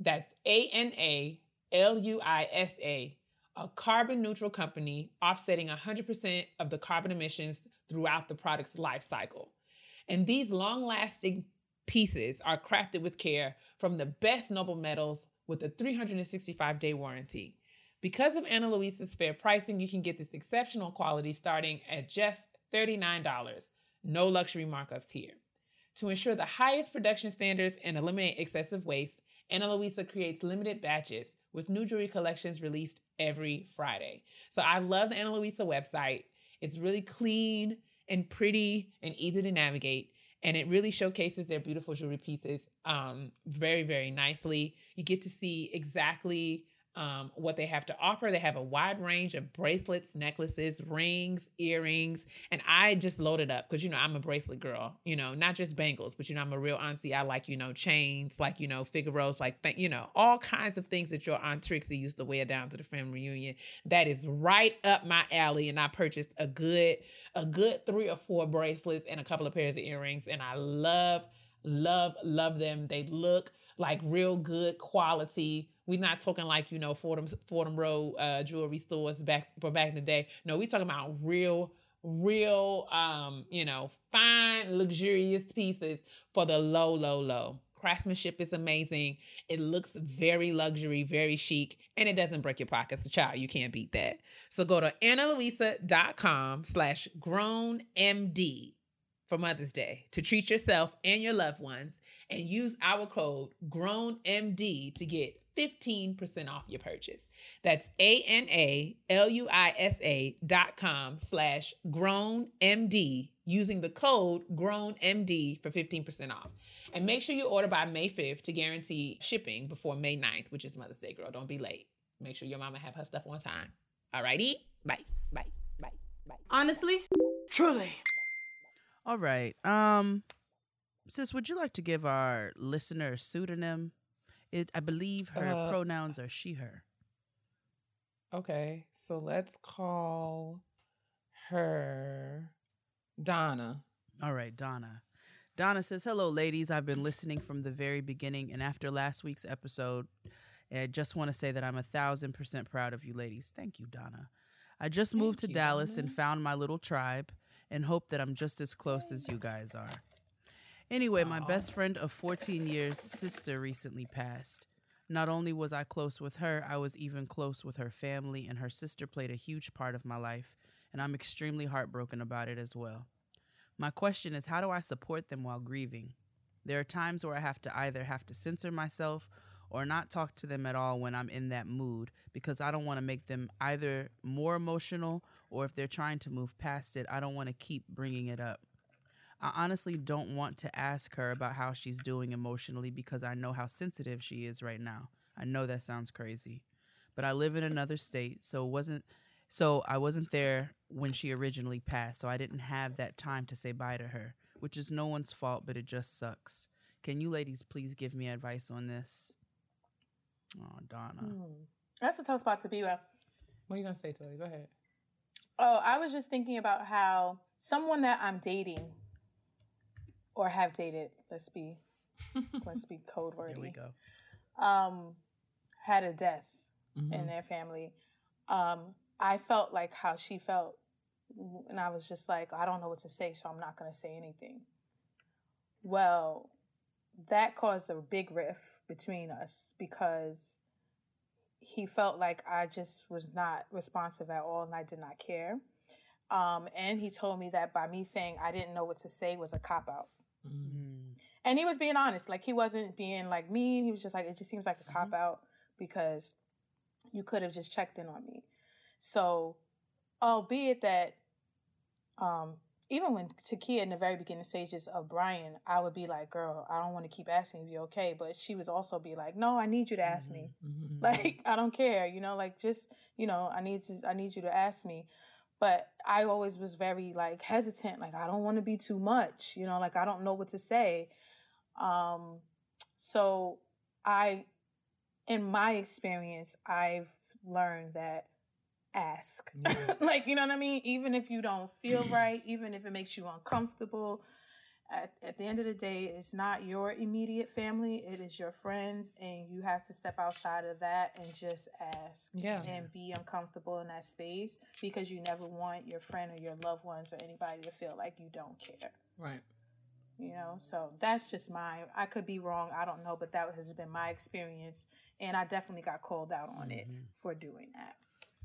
that's A N A L U I S A, a carbon neutral company offsetting 100% of the carbon emissions throughout the product's life cycle. And these long lasting pieces are crafted with care from the best noble metals with a 365 day warranty. Because of Ana Luisa's fair pricing, you can get this exceptional quality starting at just $39. No luxury markups here. To ensure the highest production standards and eliminate excessive waste, Ana Luisa creates limited batches with new jewelry collections released every Friday. So I love the Ana Luisa website. It's really clean and pretty and easy to navigate. And it really showcases their beautiful jewelry pieces um, very, very nicely. You get to see exactly um, what they have to offer. They have a wide range of bracelets, necklaces, rings, earrings, and I just loaded up because you know I'm a bracelet girl. You know, not just bangles, but you know I'm a real auntie. I like you know chains, like you know Figaro's, like you know all kinds of things that your aunt Trixie used to wear down to the family reunion. That is right up my alley, and I purchased a good a good three or four bracelets and a couple of pairs of earrings, and I love love love them. They look like real good quality. We're not talking like you know Fordham Fordham Road uh, jewelry stores back for back in the day. No, we're talking about real, real, um, you know, fine, luxurious pieces for the low, low, low. craftsmanship is amazing. It looks very luxury, very chic, and it doesn't break your pockets. Child, you can't beat that. So go to AnaLuisa.com slash grownmd for Mother's Day to treat yourself and your loved ones and use our code GROWNMD to get 15% off your purchase. That's A-N-A-L-U-I-S-A dot com slash grown MD using the code grown MD for 15% off. And make sure you order by May 5th to guarantee shipping before May 9th, which is Mother's Day, girl. Don't be late. Make sure your mama have her stuff on time. Alrighty? Bye. Bye. Bye. Bye. Honestly, truly. All right. Um, sis, would you like to give our listener a pseudonym? It, I believe her Uh, pronouns are she, her. Okay, so let's call her Donna. All right, Donna. Donna says, Hello, ladies. I've been listening from the very beginning, and after last week's episode, I just want to say that I'm a thousand percent proud of you, ladies. Thank you, Donna. I just moved to you, Dallas and found my little tribe and hope that I'm just as close as you guys are. Anyway, my best friend of 14 years' sister recently passed. Not only was I close with her, I was even close with her family, and her sister played a huge part of my life, and I'm extremely heartbroken about it as well. My question is how do I support them while grieving? There are times where I have to either have to censor myself or not talk to them at all when I'm in that mood because I don't want to make them either more emotional or if they're trying to move past it, I don't want to keep bringing it up. I honestly don't want to ask her about how she's doing emotionally because I know how sensitive she is right now. I know that sounds crazy. But I live in another state, so it wasn't so I wasn't there when she originally passed, so I didn't have that time to say bye to her, which is no one's fault, but it just sucks. Can you ladies please give me advice on this? Oh, Donna. Hmm. That's a tough spot to be with. What are you gonna say, Tori? Go ahead. Oh, I was just thinking about how someone that I'm dating or have dated, let's be [LAUGHS] let's be code wordy. Here we go. Um had a death in Mhm. their family. Um I felt like how she felt and I was just like, I don't know what to say, so I'm not going to say anything. Well, that caused a big rift between us because he felt like I just was not responsive at all and I did not care. Um, and he told me that by me saying I didn't know what to say was a cop out. Mhm. Mm. And he was being honest. Like he wasn't being like mean. He was just like, it just seems like a cop out because you could have just checked in on me. So, albeit that, um, even when Takia in the very beginning stages of Brian, I would be like, girl, I don't want to keep asking if you're okay. But she would also be like, no, I need you to ask me. Mhm. [LAUGHS] Like, I don't care, you know, like just, you know, I need to, I need you to ask me. But I always was very like hesitant, like, I don't want to be too much, you know, like, I don't know what to say. Um, so I, in my experience, I've learned that ask. Yeah. [LAUGHS] like, you know what I mean? Even if you don't feel [CLEARS THROAT] right, even if it makes you uncomfortable, at, at the end of the day, it's not your immediate family, it is your friends, and you have to step outside of that and just ask Yeah. and be uncomfortable in that space because you never want your friend or your loved ones or anybody to feel like you don't care. Right. You know, so that's just my. I could be wrong. I don't know, but that has been my experience, and I definitely got called out on it Mhm. for doing that.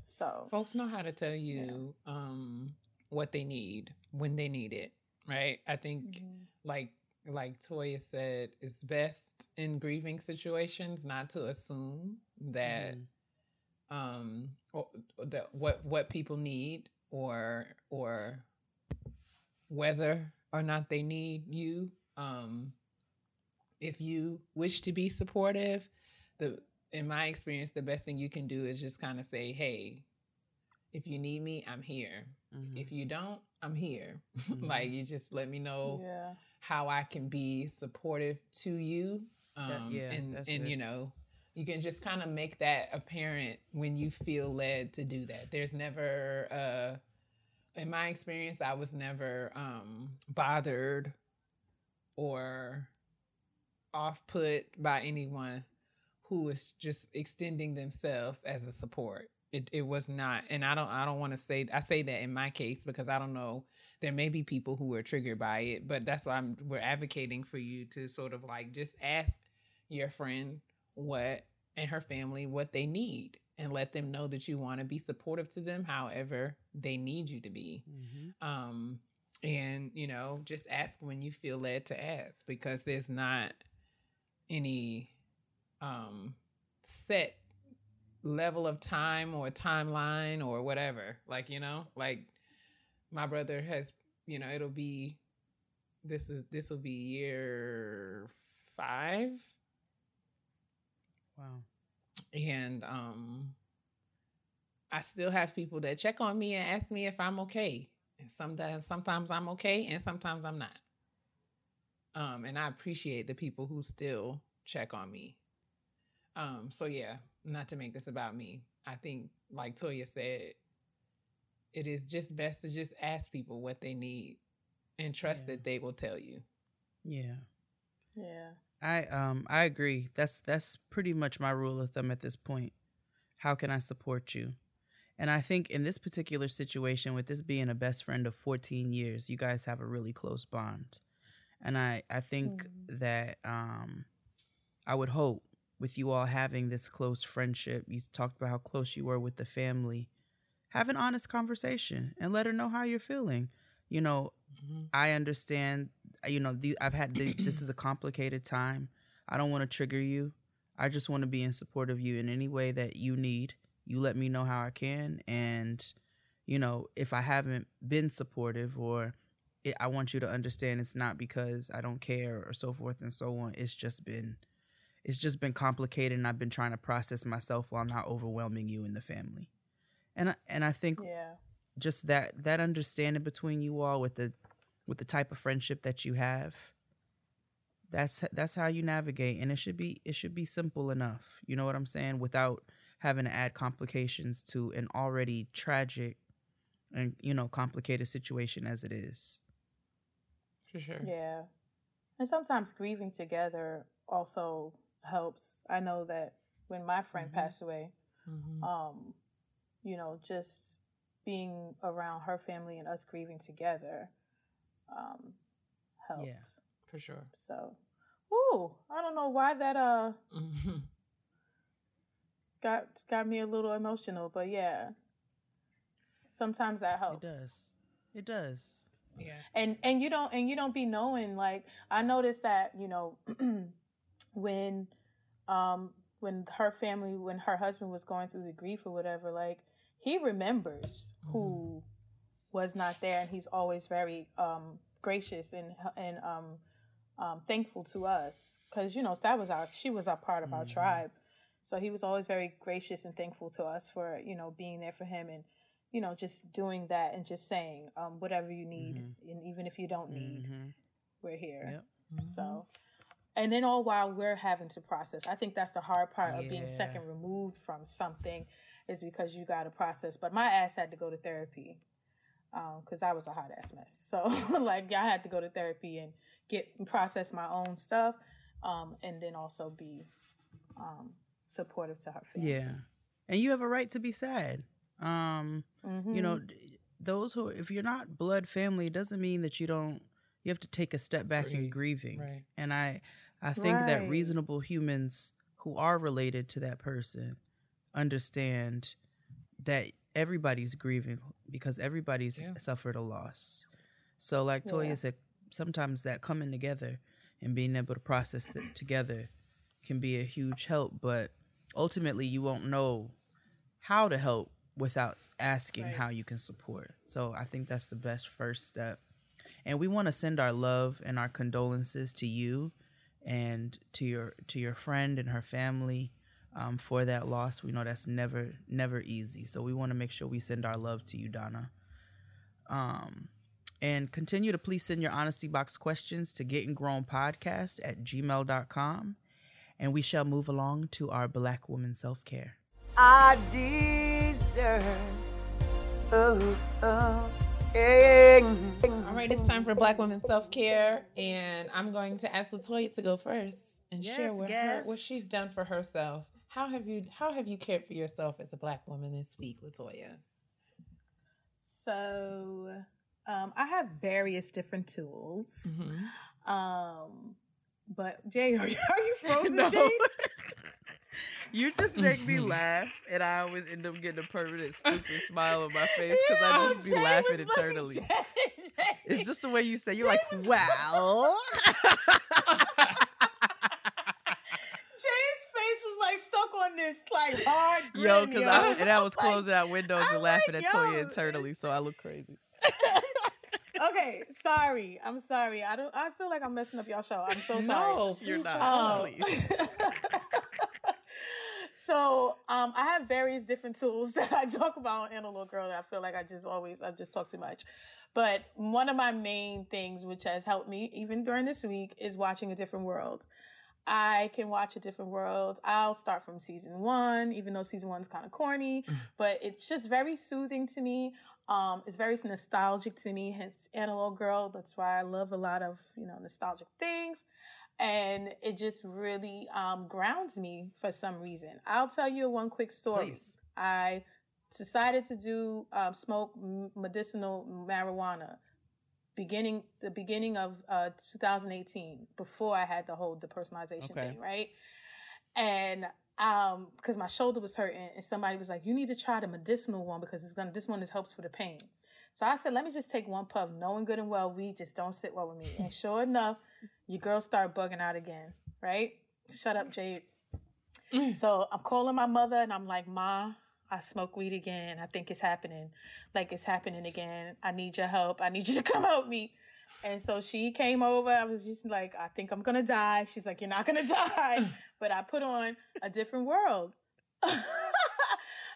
So Folks know how to tell you um, what they need when they need it, right? I think Mhm. like like Toya said, it's best in grieving situations not to assume that Mhm. um or that what what people need or or whether or not they need you um if you wish to be supportive the in my experience the best thing you can do is just kind of say hey if you need me i'm here Mhm. if you don't i'm here [LAUGHS] Mhm. like you just let me know yeah, how I can be supportive to you. Um, That- yeah, and and it. you know, you can just kind of make that apparent when you feel led to do that. There's never, uh, in my experience, I was never um, bothered or off put by anyone who was just extending themselves as a support. It, it was not and i don't i don't want to say i say that in my case because i don't know there may be people who are triggered by it but that's why i'm we're advocating for you to sort of like just ask your friend what and her family what they need and let them know that you want to be supportive to them however they need you to be. Um and you know just ask when you feel led to ask because there's not any um set level of time or timeline or whatever like you know like my brother has you know it'll be this is this will be year 5 Wow. and um I still have people that check on me and ask me if I'm okay. And sometimes sometimes I'm okay and sometimes I'm not. Um and I appreciate the people who still check on me. Um so yeah, not to make this about me. I think like Toya said it is just best to just ask people what they need and trust Yeah. that they will tell you. Yeah. Yeah. I um I agree. That's that's pretty much my rule of thumb at this point. How can I support you? And I think in this particular situation with this being a best friend of 14 years, you guys have a really close bond. And I I think that um I would hope with you all having this close friendship, you talked about how close you were with the family. Have an honest conversation and let her know how you're feeling. You know, mm-hmm. I understand. Uh, you know, the, I've had the, this is a complicated time. I don't want to trigger you. I just want to be in support of you in any way that you need. You let me know how I can, and you know, if I haven't been supportive or it, I want you to understand it's not because I don't care or so forth and so on. It's just been it's just been complicated and I've been trying to process myself while I'm not overwhelming you and the family. And I, and I think Yeah. just that that understanding between you all with the with the type of friendship that you have that's that's how you navigate and it should be it should be simple enough you know what i'm saying without having to add complications to an already tragic and you know complicated situation as it is For sure. Yeah. And sometimes grieving together also helps. I know that when my friend Mhm. passed away, Mhm. um, you know, just being around her family and us grieving together um helped. Yeah. For sure. So Ooh, I don't know why that uh Mhm. got got me a little emotional, but yeah. Sometimes that helps. it does it does Yeah. and and you don't and you don't be knowing like i noticed that you know [CLEARS THROAT] when um when her family when her husband was going through the grief or whatever like he remembers who was not there and he's always very um gracious and and um um thankful to us. Because you know that was our she was our part of our tribe. So he was always very gracious and thankful to us for you know being there for him and you know just doing that and just saying um whatever you need and even if you don't need Mhm. we're here. Yep. so and then all while we're having to process. I think that's the hard part of being second removed from something is because you got to process. But my ass had to go to therapy because i was a hot ass mess. So [LAUGHS] like i had to go to therapy and get and process my own stuff um, and then also be um, supportive to her family. Yeah. And you have a right to be sad. Um you know those who if you're not blood family it doesn't mean that you don't you have to take a step back in grieving right. and i i think that reasonable humans who are related to that person understand that everybody's grieving because everybody's Yeah. suffered a loss so like toya Yeah. said sometimes that coming together and being able to process it [CLEARS THROAT] together can be a huge help but ultimately you won't know how to help without asking Right. how you can support. So I think that's the best first step. And we want to send our love and our condolences to you and to your to your friend and her family um, for that loss. We know that's never never easy. So we want to make sure we send our love to you, Donna. Um, and continue to please send your honesty box questions to getting grown podcast at gmail.com. And we shall move along to our black woman self care. I deserve. Oh, oh. All right, it's time for Black Women Self Care, and I'm going to ask Latoya to go first and share Yes, what, her, what she's done for herself How have you how have you cared for yourself as a black woman this week, Latoya? So um, I have various different tools. Mm-hmm. Um, but Jay, are you, are you [LAUGHS] frozen, No. Jay? [LAUGHS] You just make me mm-hmm. laugh, and I always end up getting a permanent [LAUGHS] stupid smile on my face because I just be Jay laughing was like, internally. Jay, Jay. It's just the way you say. You're like, was- [LAUGHS] well. Jay's face was like stuck on this like hard [LAUGHS] grin, Yo, because I and I was Like, closing out windows I'm and laughing like, at Toya internally, so I look crazy. okay, sorry. I'm sorry. I don't. I feel like I'm messing up y'all show. I'm so sorry. No, You're not. Um, please. So um, I have various different tools [LAUGHS] that I talk about in a little Girl. That I feel like I just always I just talk too much. But one of my main things, which has helped me even during this week, is watching a different world. I can watch a different world. I'll start from season one, even though season one's kind of corny, but it's just very soothing to me. Um, it's very nostalgic to me, hence Analog Girl. That's why I love a lot of, you know, nostalgic things. And it just really um, grounds me for some reason. I'll tell you one quick story. Please. I decided to do um, smoke medicinal marijuana beginning the beginning of uh, 2018 before I had the whole depersonalization Okay. thing, right? And um, because my shoulder was hurting, and somebody was like, "You need to try the medicinal one because it's gonna this one is helps for the pain." So I said, "Let me just take one puff, knowing good and well we just don't sit well with me." And sure enough, your girl started bugging out again, right? Shut up, Jade. Mm. So I'm calling my mother and I'm like, Ma, I smoke weed again. I think it's happening. Like it's happening again. I need your help. I need you to [LAUGHS] come help me. And so she came over. I was just like, I think I'm gonna die. She's like, You're not gonna [LAUGHS] die. But I put on a different world. [LAUGHS]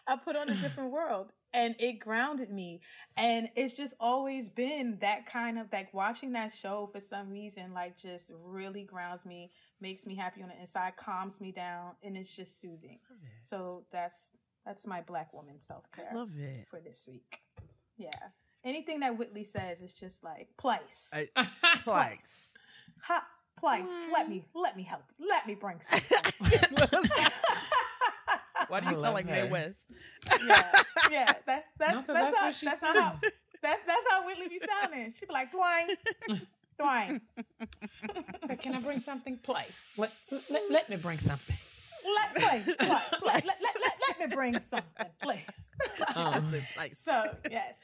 I put on a different world and it grounded me. And it's just always been that kind of like watching that show for some reason, like just really grounds me, makes me happy on the inside, calms me down, and it's just soothing. So that's that's my black woman self care love it. for this week. Yeah. Anything that Whitley says is just like place. I- [LAUGHS] Twice. ha, place. Let me let me help. Let me bring something. [LAUGHS] [LAUGHS] Why do I you sound like her. Mae West? yeah, yeah. That, that, No, 'cause that's, that's how, she that's how that's that's how Whitley be sounding. She be like, Dwayne, Dwayne, So can I bring something? Place. Let, let, let me bring something. let place, place, [LAUGHS] let, let, let, let, let me bring something, please. Um, like, so yes,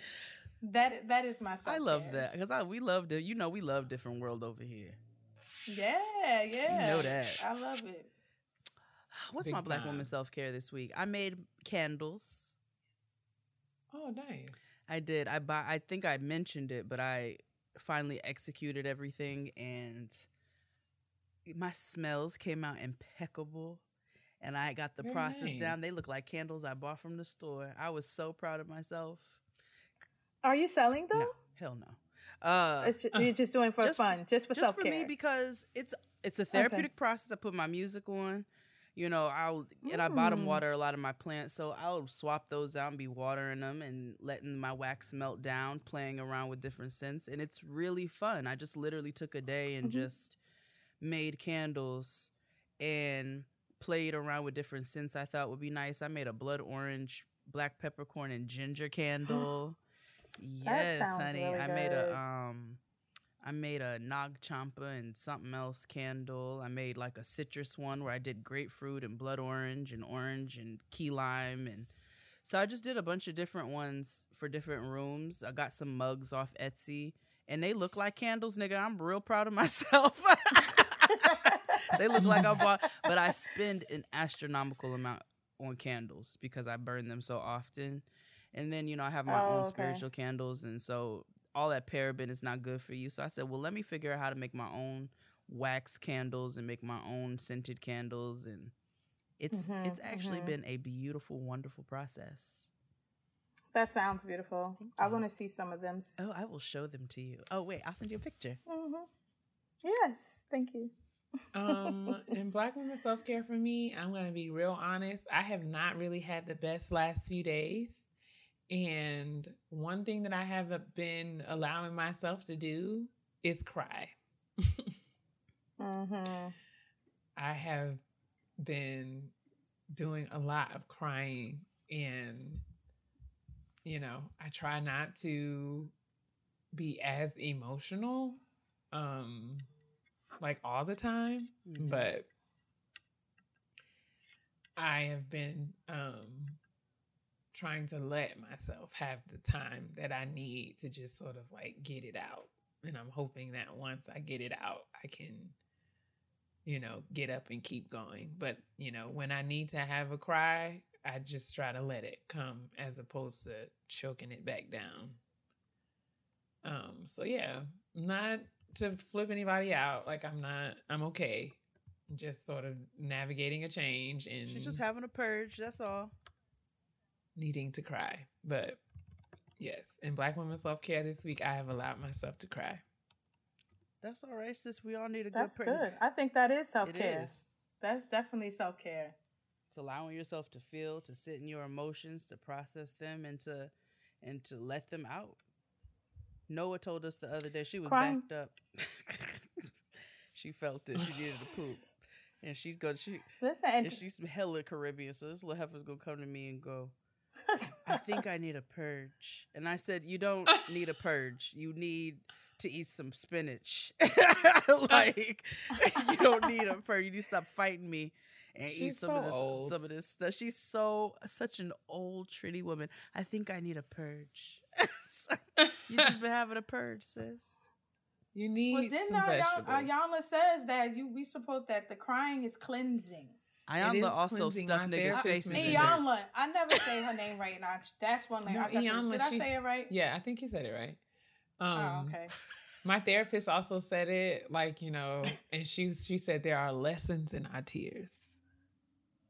that that is my. I love self-care. that because I we love it. You know, we love different world over here. Yeah, yeah. You know that. I love it. [SIGHS] What's Big my black time. woman self care this week? I made candles. oh, nice. I did. I buy. I think I mentioned it, but I finally executed everything, and my smells came out impeccable. And I got the Very process down. They look like candles I bought from the store. I was so proud of myself. Are you selling though? No, hell no. Uh, It's just, you're just doing for just- fun, just for just self for care. me because it's it's a therapeutic process. I put my music on, you know. I'll and I bottom Mm. water a lot of my plants, so I'll swap those out and be watering them and letting my wax melt down, playing around with different scents, and it's really fun. I just literally took a day and Mhm. just made candles and played around with different scents I thought would be nice. I made a blood orange, black peppercorn, and ginger [GASPS] candle. yes, honey. really I made a um I made a Nag Champa and something else candle. I made like a citrus one where I did grapefruit and blood orange and orange and key lime and so I just did a bunch of different ones for different rooms. I got some mugs off Etsy and they look like candles, nigga. I'm real proud of [LAUGHS] myself. [LAUGHS] they look like I bought, but I spend an astronomical amount on candles because I burn them so often. And then, you know, I have my Oh, own okay. spiritual candles. And so all that paraben is not good for you. So I said, well, let me figure out how to make my own wax candles and make my own scented candles. And it's Mhm, it's actually mhm. been a beautiful, wonderful process. that sounds beautiful. I want to see some of them. Oh, I will show them to you. Oh, wait, I'll send you a picture. hmm Yes, thank you. [LAUGHS] um, in Black Women Self Care for me, I'm going to be real honest. I have not really had the best last few days. And one thing that I haven't been allowing myself to do is cry. [LAUGHS] hmm I have been doing a lot of crying and you know, I try not to be as emotional um like all the time, Mhm. but I have been um trying to let myself have the time that I need to just sort of like get it out. And I'm hoping that once I get it out, I can you know, get up and keep going. But, you know, when I need to have a cry, I just try to let it come as opposed to choking it back down. Um, so yeah, not to flip anybody out. Like I'm not I'm okay. Just sort of navigating a change and She's just having a purge. That's all. Needing to cry. But yes, in Black Women Self Care this week I have allowed myself to cry. That's all right, sis. We all need a That's good purge. good. I think that is self care. is. That's definitely self care. It's allowing yourself to feel, to sit in your emotions, to process them, and to and to let them out. Noah told us the other day she was Crying. backed up. [LAUGHS] she felt that she needed to poop, and she go she Listen, and and she's hella Caribbean, so this little heifer's gonna come to me and go. I think I need a purge. And I said, You don't [LAUGHS] need a purge. You need to eat some spinach. [LAUGHS] [LAUGHS] like you don't need a purge. You need to stop fighting me and eat She's some of this old. some of this stuff. She's so such an old tritty woman. I think I need a purge. you just been having a purge, sis. You need well, didn't some our, uh, vegetables. Ayana Ayana says that you we suppose that the crying is cleansing. Is Ayana also stuffed niggas' therapist face in mentioned dirt. I never say her name right now. That's one name. No, I got the- Iyanla, did I she- say it right? Yeah, I think you said it right. Um, oh, okay. My therapist also said it, like you know, and she she said there are lessons in our tears.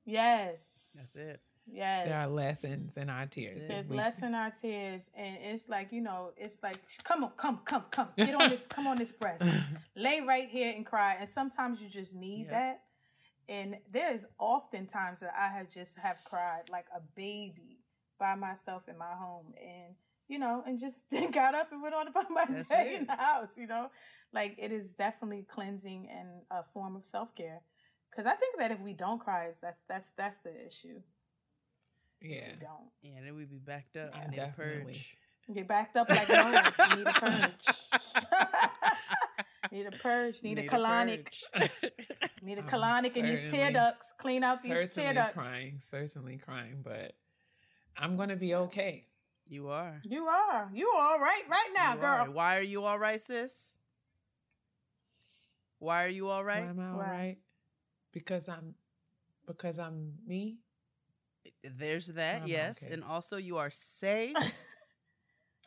Yes. That's it. Yes. There are lessons in our tears. it. that There's we- less in our tears, and it's like you know, it's like, come on, come, come, come, get on this, come on this breast, [LAUGHS] lay right here and cry. And sometimes you just need Yeah. that. And there's often times that I have just have cried like a baby by myself in my home, and you know, and just [LAUGHS] got up and went on about my That's day it. in the house. You know, like it is definitely cleansing and a form of self care. Because I think that if we don't cry, is that's that's that's the issue. If yeah. we don't. Yeah, and then we'd be backed up. Yeah, I need definitely. a purge. Get backed up like Noah. need a purge. [LAUGHS] need a purge. Need, a colonic. purge. [LAUGHS] [LAUGHS] Need a I'm colonic in these tear ducts. Clean out these tear Certainly ducts. crying, certainly crying, but I'm gonna be okay. you are. You are. You all right right now, You girl. are. Why are you all right, sis? Why are you all right? Why am I all Why? right? Because I'm because I'm me. There's that, I'm yes. okay. And also you are safe. [LAUGHS]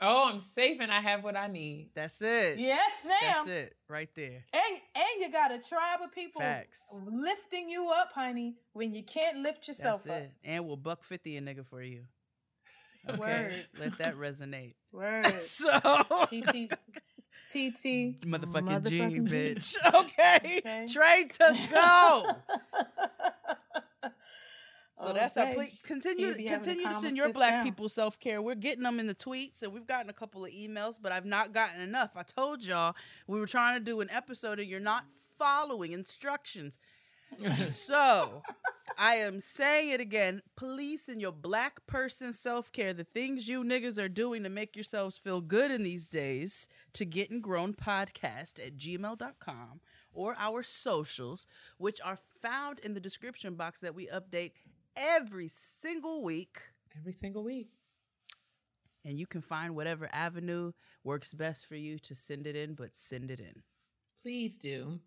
Oh, I'm safe and I have what I need. That's it. Yes, ma'am. That's it. Right there. And and you got a tribe of people Facts. lifting you up, honey, when you can't lift yourself That's up. it. And we'll buck fifty a nigga for you. Okay. Word. Let that resonate. [LAUGHS] [LAUGHS] Word. so TT. TT. motherfucking G, Motherfucking G. bitch. [LAUGHS] Okay. Okay. Trade to go. So oh, that's our Okay. plea. Continue, You be having a continue to send your black down. people self care. We're getting them in the tweets, and we've gotten a couple of emails, but I've not gotten enough. I told y'all we were trying to do an episode, and you're not following instructions. [LAUGHS] So I am saying it again. Police and your black person self care, the things you niggas are doing to make yourselves feel good in these days, to getting grown podcast at gmail.com or our socials, which are found in the description box that we update every single week. Every single week. And you can find whatever avenue works best for you to send it in, but send it in. Please do.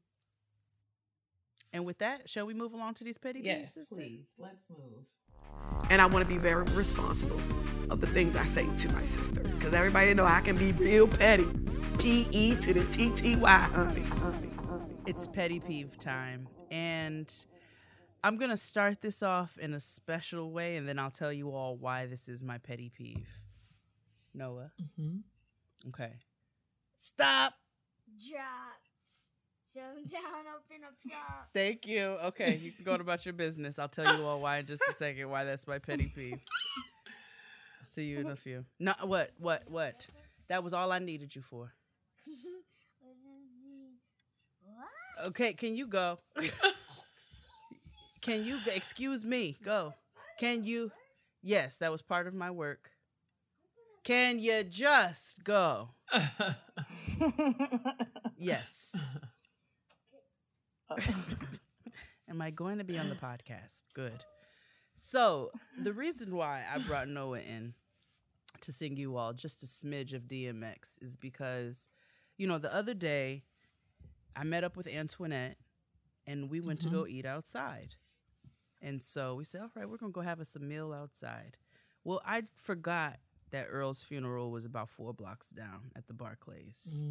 And with that, shall we move along to these petty Yes, beefs, sister? please. Let's move. and I want to be very responsible of the things I say to my sister. Because everybody know I can be real petty. P E to the T T Y, honey, honey, honey. It's petty peeve time. And I'm going to start this off in a special way, and then I'll tell you all why this is my petty peeve. Noah. hmm Okay. Stop. Drop. Down, down, up and up top. Thank you. Okay, you can go about your business. I'll tell you all why in just a [LAUGHS] second why that's my petty peeve. I'll see you in a few. No, what, what, what? That was all I needed you for. [LAUGHS] What is the- What? Okay, can you go? [LAUGHS] Can you excuse me? Go. Can you? Yes, that was part of my work. Can you just go? Yes. [LAUGHS] Am I going to be on the podcast? Good. So, the reason why I brought Noah in to sing you all just a smidge of DMX is because, you know, the other day I met up with Antoinette and we went to mm-hmm. go eat outside. And so we said, all right, we're going to go have us a meal outside. Well, I forgot that Earl's funeral was about four blocks down at the Barclays.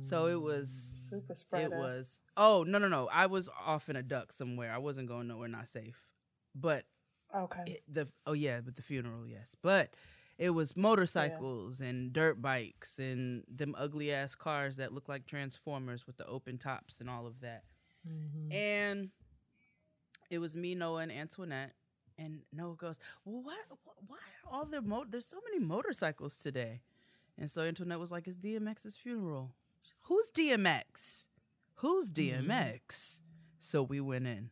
So it was Super it spreader. was oh no no no I was off in a duck somewhere I wasn't going nowhere not safe but okay. it, the oh yeah but the funeral yes but it was motorcycles and dirt bikes and them ugly ass cars that look like transformers with the open tops and all of that Mhm. and it was me Noah and Antoinette and Noah goes well what why are all the mo- there's so many motorcycles today. And so Antoinette was like it's DMX's funeral. Who's DMX who's mm-hmm. DMX so we went in.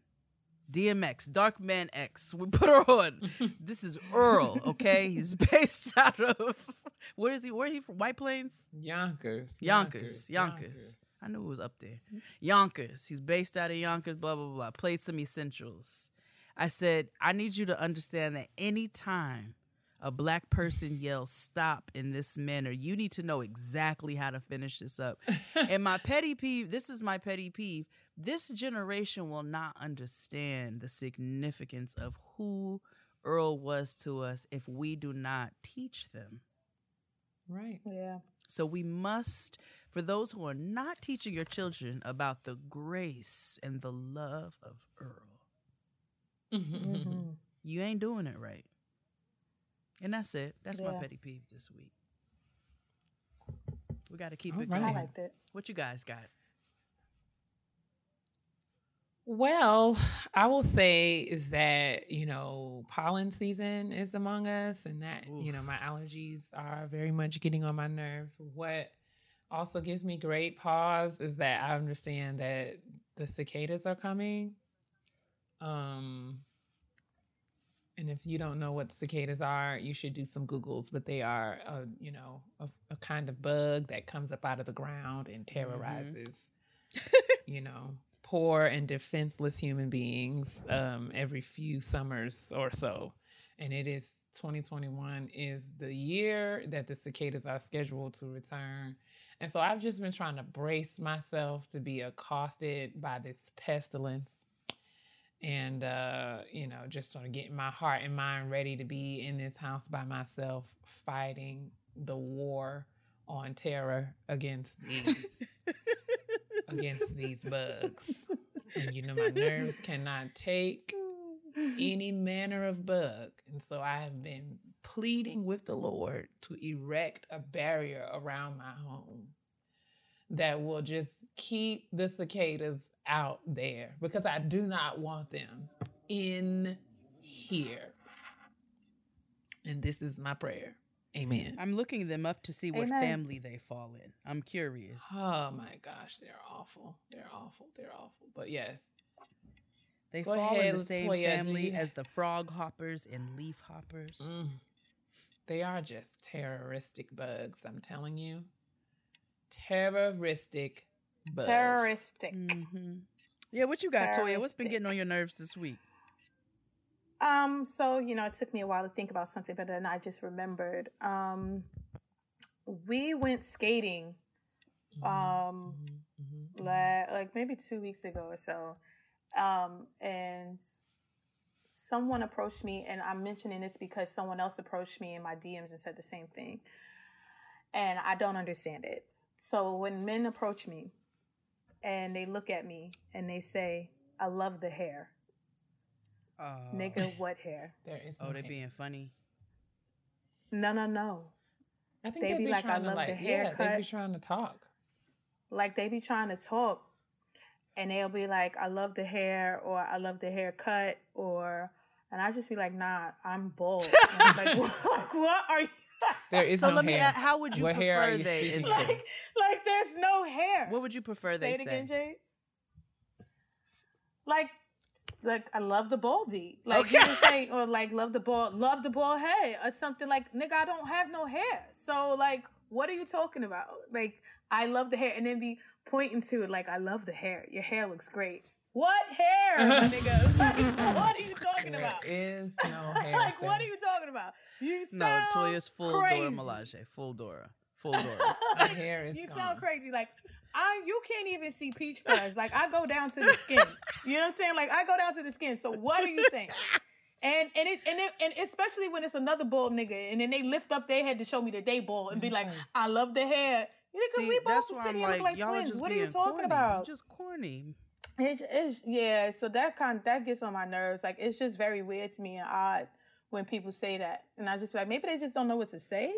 DMX Dark Man X we put her on. [LAUGHS] This is Earl okay? He's [LAUGHS] based out of [LAUGHS] where is he where he from? White Plains? Yonkers. Yonkers, Yonkers. I knew it was up there. Yonkers. He's based out of Yonkers, blah, blah, blah. Played some essentials. I said, I need you to understand that anytime a black person yells stop in this manner, you need to know exactly how to finish this up. [LAUGHS] and my petty peeve, this is my petty peeve. This generation will not understand the significance of who Earl was to us if we do not teach them. Right. Yeah. So we must, for those who are not teaching your children about the grace and the love of Earl, hmm you ain't doing it right. And that's it. That's my petty peeve this week. We got to keep All it right. I going. liked it. What you guys got? Well, I will say is that, you know, pollen season is among us and that, you know, my allergies are very much getting on my nerves. What also gives me great pause is that I understand that the cicadas are coming. Um and if you don't know what cicadas are, you should do some Googles, but they are, a, you know, a, a kind of bug that comes up out of the ground and terrorizes [LAUGHS] you know, poor and defenseless human beings um, every few summers or so. And it is 2021 is the year that the cicadas are scheduled to return. And so I've just been trying to brace myself to be accosted by this pestilence. And, uh, you know, just sort of getting my heart and mind ready to be in this house by myself, fighting the war on terror against these [LAUGHS] against these bugs. And you know, my nerves cannot take [LAUGHS] any manner of bug. And so I have been pleading with the Lord to erect a barrier around my home that will just keep the cicadas out there because I do not want them in here. And this is my prayer. Amen. I'm looking them up to see what Amen. family they fall in. I'm curious. Oh my gosh, they're awful. They're awful. They're awful. But yes, They Go fall ahead, in the same family as the frog hoppers and leaf hoppers. Mm. They are just terroristic bugs, I'm telling you. Terroristic bugs. Terroristic. hmm Yeah, what you got, Toya? What's been getting on your nerves this week? Um, so you know, it took me a while to think about something, but then I just remembered. Um, we went skating, um, Mhm. la- like maybe two weeks ago or so, um, and someone approached me, and I'm mentioning this because someone else approached me in my DMs and said the same thing, and I don't understand it. So when men approach me, and they look at me and they say, "I love the hair." Uh, Nigga, [LAUGHS] what hair? There is Oh, no they hair. being funny. No, no, no. I think they they be be like, trying "I to love the like, yeah, they be trying to talk. Like they be trying to talk and they'll be like, I love the hair or I love the haircut or and I just be like, nah, I'm bald. I'm like, [LAUGHS] what, like, what are you There is So no let me. ask, How would you What hair are prefer you they into? like like there's no hair. What would you prefer say they it again, say? Jade? Like like I love the baldy. Like you just say, or like love the ball, love the ball head, or something like nigga, I don't have no hair. So like, what are you talking about? Like, I love the hair, and then be pointing to it like I love the hair. Your hair looks great. What hair, my [LAUGHS] nigga? Like, [LAUGHS] what are you talking There about? is [LAUGHS] no hair. like, what are you talking about? You sound No, Toya's full crazy. Dora Milaje. Full Dora. Full Dora. My hair is you gone. sound crazy. Like I, you can't even see peach fuzz. Like I go down to the skin. You know what I'm saying? Like I go down to the skin. So what are you saying? And and it and it, and especially when it's another bald nigga, and then they lift up their head to show me that they bald and be like, mm-hmm. I love the hair. 'cause See, we both that's from why city I'm and like, look like twins. just What are you talking corny. about? Just corny. It's, it's yeah, so that kind that gets on my nerves. Like it's just very weird to me and odd when people say that, and I just like maybe they just don't know what to say.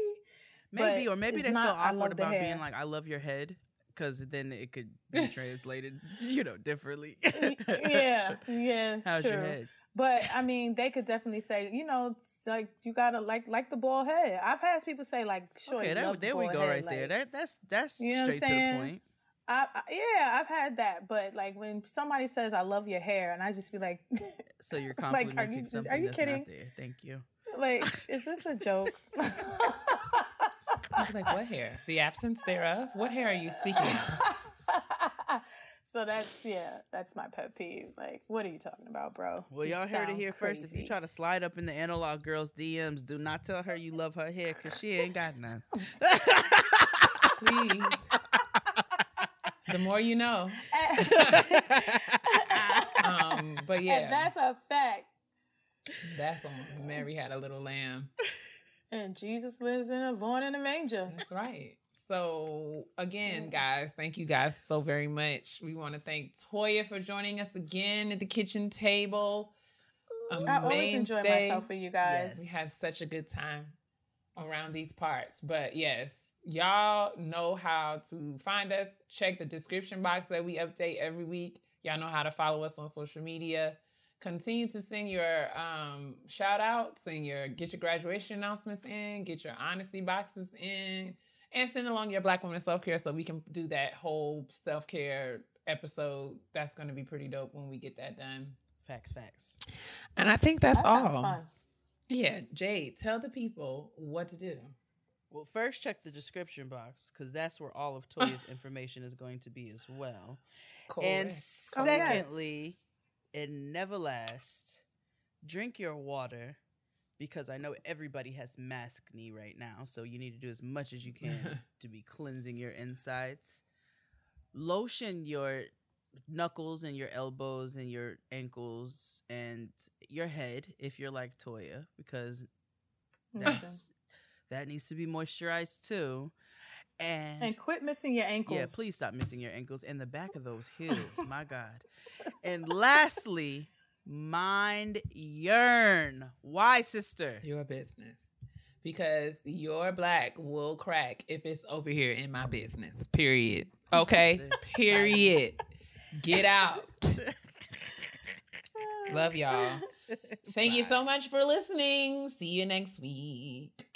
Maybe, But or maybe they feel not, "I awkward about hair." being like, "I love your head," because then it could be [LAUGHS] translated, [LAUGHS] you know, differently. yeah, [LAUGHS] yeah, How's true. your head? But I mean, they could definitely say, you know, like you gotta like like the ball head. I've had people say like, sure, okay, that, there we go, right there. That that's that's You know what I'm straight to the saying? point. I, I, yeah, I've had that. But like when somebody says, "I love your hair," and I just be like, So you're [LAUGHS] Like, are complimenting you- something are you that's kidding? not there. Thank you. like, is this a joke? [LAUGHS] I was like, what hair? The absence thereof? What hair are you speaking of? [LAUGHS] so that's yeah, that's my pet peeve. Like, what are you talking about, bro? Well, You y'all heard it sound here first. If you try to slide up in the analog girl's DMs, do not tell her you love her hair because she ain't got none. Please. the more you know. [LAUGHS] Um, but yeah, and that's a fact. that's on Mary had a little lamb. And Jesus lives in a born in a manger. That's right. So again, guys, thank you guys so very much. We want to thank Toya for joining us again at the kitchen table. A I always enjoy myself with you guys. We had such a good time around these parts. But yes, y'all know how to find us. Check the description box that we update every week. Y'all know how to follow us on social media. Continue to send your um, shout outs and your get your graduation announcements in, get your honesty boxes in, and send along your Black woman self care so we can do that whole self care episode. That's going to be pretty dope when we get that done. facts, facts. And I think that's That all. fun. Yeah, Jade, tell the people what to do. Well, first check the description box because that's where all of Toya's [LAUGHS] information is going to be as well. And Correct. Oh, yes. secondly, and never last, drink your water because I know everybody has mask knee right now. So you need to do as much as you [LAUGHS] can to be cleansing your insides. Lotion your knuckles and your elbows and your ankles and your head if you're like Toya because that's that needs to be moisturized too. And, And quit missing your ankles. yeah, please stop missing your ankles and the back of those [LAUGHS] heels. my God. And lastly, mind yearn. Why, sister? your business. Because your black will crack if it's over here in my business. Period. Okay? [LAUGHS] Period. Get out. [LAUGHS] Love y'all. Thank you so much for listening. See you next week.